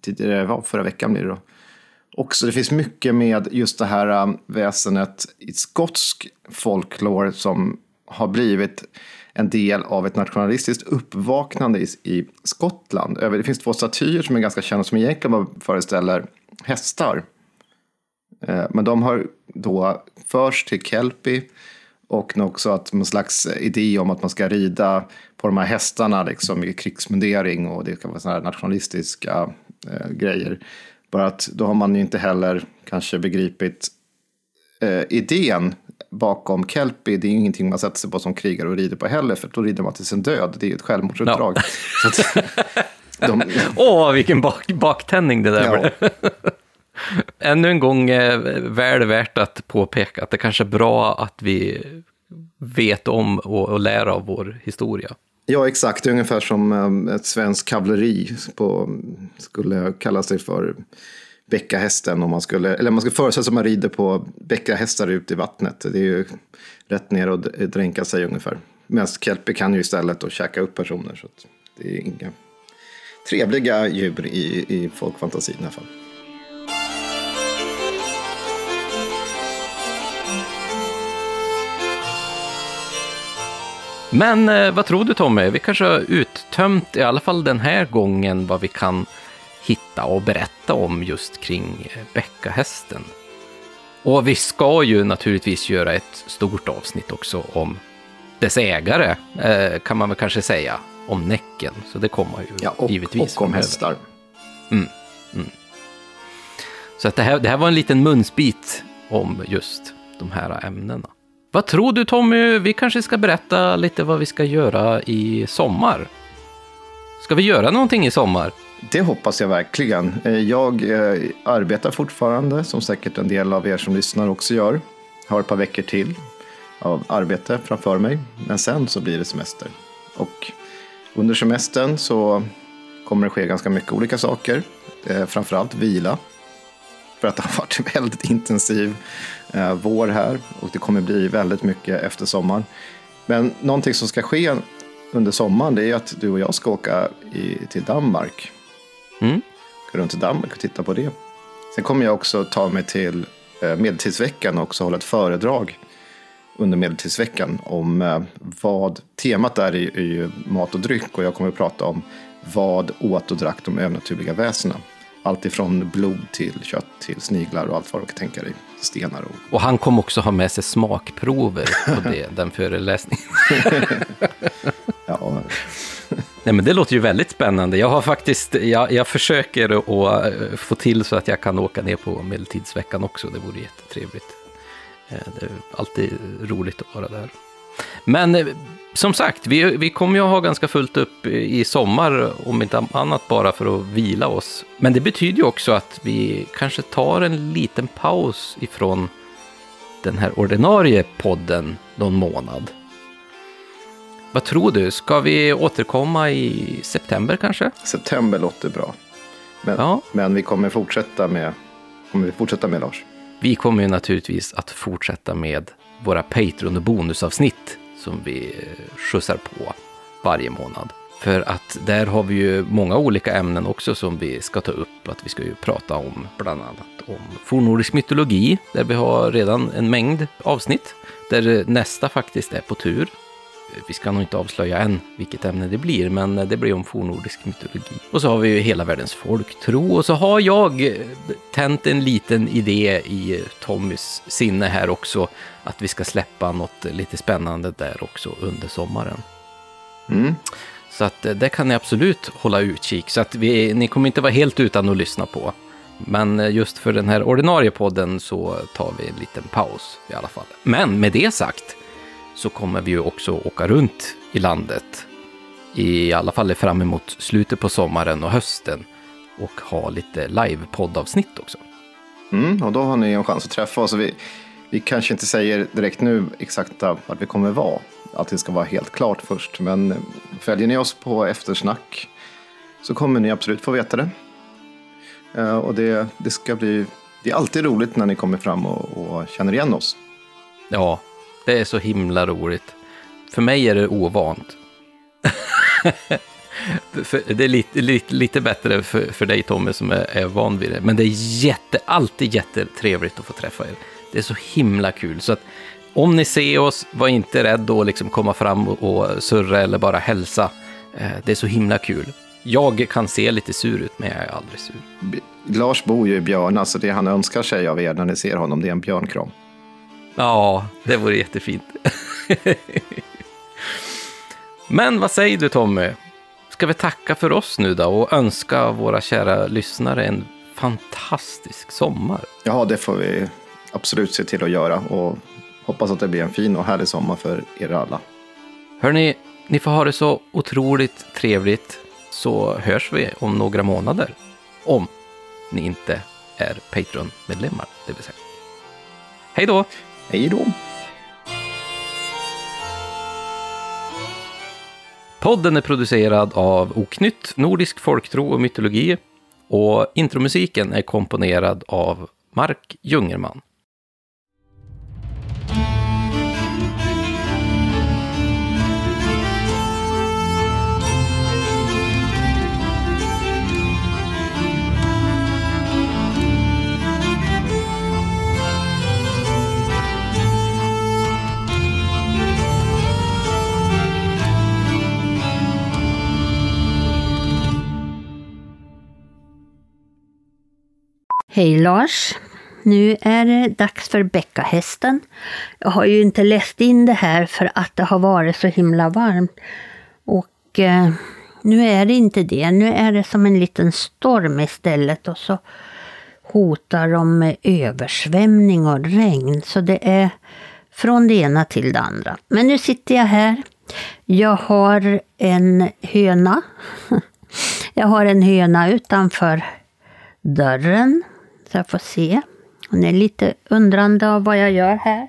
tidigare, förra veckan blir det då. Också, det finns mycket med just det här um, väsenet i skotsk folklore som har blivit en del av ett nationalistiskt uppvaknande i, i Skottland. Det finns två statyer som är ganska kända som egentligen bara föreställer hästar. Eh, men de har då först till Kelpie och också att någon slags idé om att man ska rida på de här hästarna liksom, i krigsmundering och det kan vara sådana här nationalistiska eh, grejer. Bara att då har man ju inte heller kanske begripit eh, idén bakom Kelpie. Det är ju ingenting man sätter sig på som krigare och rider på heller, för då rider man till sin död. Det är ju ett självmordsuppdrag. Att, de, Åh, vilken bak baktändning det där Ja. Ännu en gång eh, väl värt att påpeka att det kanske är bra att vi vet om och, och lär av vår historia. Ja, exakt. Ungefär som um, ett svenskt kavalleri skulle kalla sig för bäckahästen. Om man skulle, eller man skulle föreställa sig att man rider på bäckahästar ut i vattnet. Det är ju rätt ner och dränka sig ungefär. Medan kelpie kan ju istället då käka upp personer. Så att det är inga trevliga djur i, i folkfantasin i alla fall. Men eh, vad tror du Tommy? Vi kanske har uttömt, i alla fall den här gången, vad vi kan hitta och berätta om just kring eh, bäckahästen. Och vi ska ju naturligtvis göra ett stort avsnitt också om dess ägare, eh, kan man väl kanske säga, om Näcken. Så det kommer ju Ja, och, givetvis och om hästar. Så att det, här, det här var en liten munsbit om just de här ämnena. Vad tror du Tommy? Vi kanske ska berätta lite vad vi ska göra i sommar. Ska vi göra någonting i sommar? Det hoppas jag verkligen. Eh, jag eh, arbetar fortfarande, som säkert en del av er som lyssnar också gör. Har ett par veckor till av arbete framför mig. Men sen så blir det semester. Och under semestern så kommer det ske ganska mycket olika saker. Eh, framförallt vila. För att det har varit en väldigt intensiv vår här. Och det kommer bli väldigt mycket efter sommaren. Men någonting som ska ske under sommaren det är att du och jag ska åka i, till Danmark Mm. gå runt i Danmark och titta på det. Sen kommer jag också ta mig till eh, Medeltidsveckan också hålla ett föredrag under Medeltidsveckan om eh, vad temat är är ju mat och dryck och jag kommer att prata om vad åt och drack de övernaturliga väsena. Allt ifrån blod till kött till sniglar och allt vad du kan tänka dig. Stenar och... Och han kom också ha med sig smakprover på det, den föreläsningen. Ja, Nej, men det låter ju väldigt spännande. Jag har faktiskt, jag, jag försöker att eh, få till så att jag kan åka ner på Medeltidsveckan också. Det vore jättetrevligt. Eh, det är alltid roligt att vara där. Men eh, som sagt, vi, vi kommer ju att ha ganska fullt upp i sommar, om inte annat bara för att vila oss. Men det betyder ju också att vi kanske tar en liten paus ifrån den här ordinarie podden någon månad. Vad tror du? Ska vi återkomma i september kanske? september låter bra. Men, Ja. men vi kommer fortsätta med, kommer vi fortsätta med Lars? Vi kommer ju naturligtvis att fortsätta med våra Patreon och bonusavsnitt som vi eh, skjutsar på varje månad. För att där har vi ju många olika ämnen också som vi ska ta upp. Att vi ska ju prata om bland annat om fornnordisk mytologi, där vi har redan en mängd avsnitt. Där eh, nästa faktiskt är på tur. Vi ska nog inte avslöja än vilket ämne det blir, men det blir om fornnordisk mytologi. Och så har vi ju hela världens folktro och så har jag eh, tänt en liten idé i eh, Tommys sinne här också, att vi ska släppa något lite spännande där också under sommaren. Mm. Så att eh, det kan ni absolut hålla utkik, så att vi, ni kommer inte vara helt utan att lyssna på. Men just för den här ordinarie podden så tar vi en liten paus i alla fall. Men med det sagt så kommer vi ju också åka runt i landet. I alla fall fram emot slutet på sommaren och hösten. Och ha lite live-poddavsnitt också. Mm, och då har ni en chans att träffa oss. Vi, vi kanske inte säger direkt nu exakt vart vi kommer vara. Att det ska vara helt klart först. Men följer ni oss på eftersnack så kommer ni absolut få veta det. Eh, Och det, det ska bli... Det är alltid roligt när ni kommer fram och, och känner igen oss. Ja, det är så himla roligt. För mig är det ovant. Det är lite, lite, lite bättre för, för dig Tommy som är, är van vid det. Men det är jätte, alltid jättetrevligt att få träffa er. Det är så himla kul. Så att om ni ser oss, var inte rädd att liksom komma fram och, surra eller bara hälsa. Eh, det är så himla kul. Jag kan se lite sur ut, men jag är aldrig sur. B- Lars bor ju i Björna, så det han önskar sig av er när ni ser honom, det är en björnkram. Ja, det vore jättefint. Men vad säger du Tommy? Ska vi tacka för oss nu då och önska våra kära lyssnare en fantastisk sommar? Ja, det får vi absolut se till att göra och hoppas att det blir en fin och härlig sommar för er alla. Hörni, ni får ha det så otroligt trevligt så hörs vi om några månader. Om ni inte är Patreon-medlemmar, det vill säga. Hej då! Hej då! Podden är producerad av Oknytt, Nordisk folktro och mytologi. Och intromusiken är komponerad av Mark Jungerman. Hej Lars! Nu är det dags för bäckahästen. Jag har ju inte läst in det här för att det har varit så himla varmt. Och eh, nu är det inte det. Nu är det som en liten storm istället och så hotar de med översvämning och regn. Så det är från det ena till det andra. Men nu sitter jag här. Jag har en höna. Jag har en höna utanför dörren. Så jag får se. Hon är lite undrande av vad jag gör här.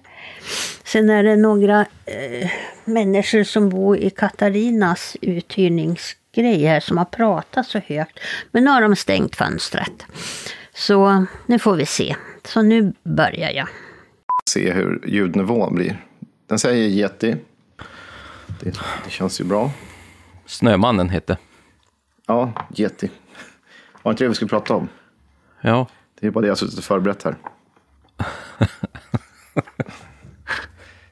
Sen är det några eh, människor som bor i Katarinas uthyrningsgrej här som har pratat så högt. Men nu har de stängt fönstret. Så nu får vi se. Så nu börjar jag. Se hur ljudnivån blir. Den säger Yeti. Det, det känns ju bra. Snömannen hette. Ja, Yeti. Var inte det vi skulle prata om? Ja, det är bara det jag har suttit och förberett här.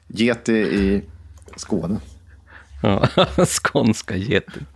Gete i Skåne. Ja, skånska geten.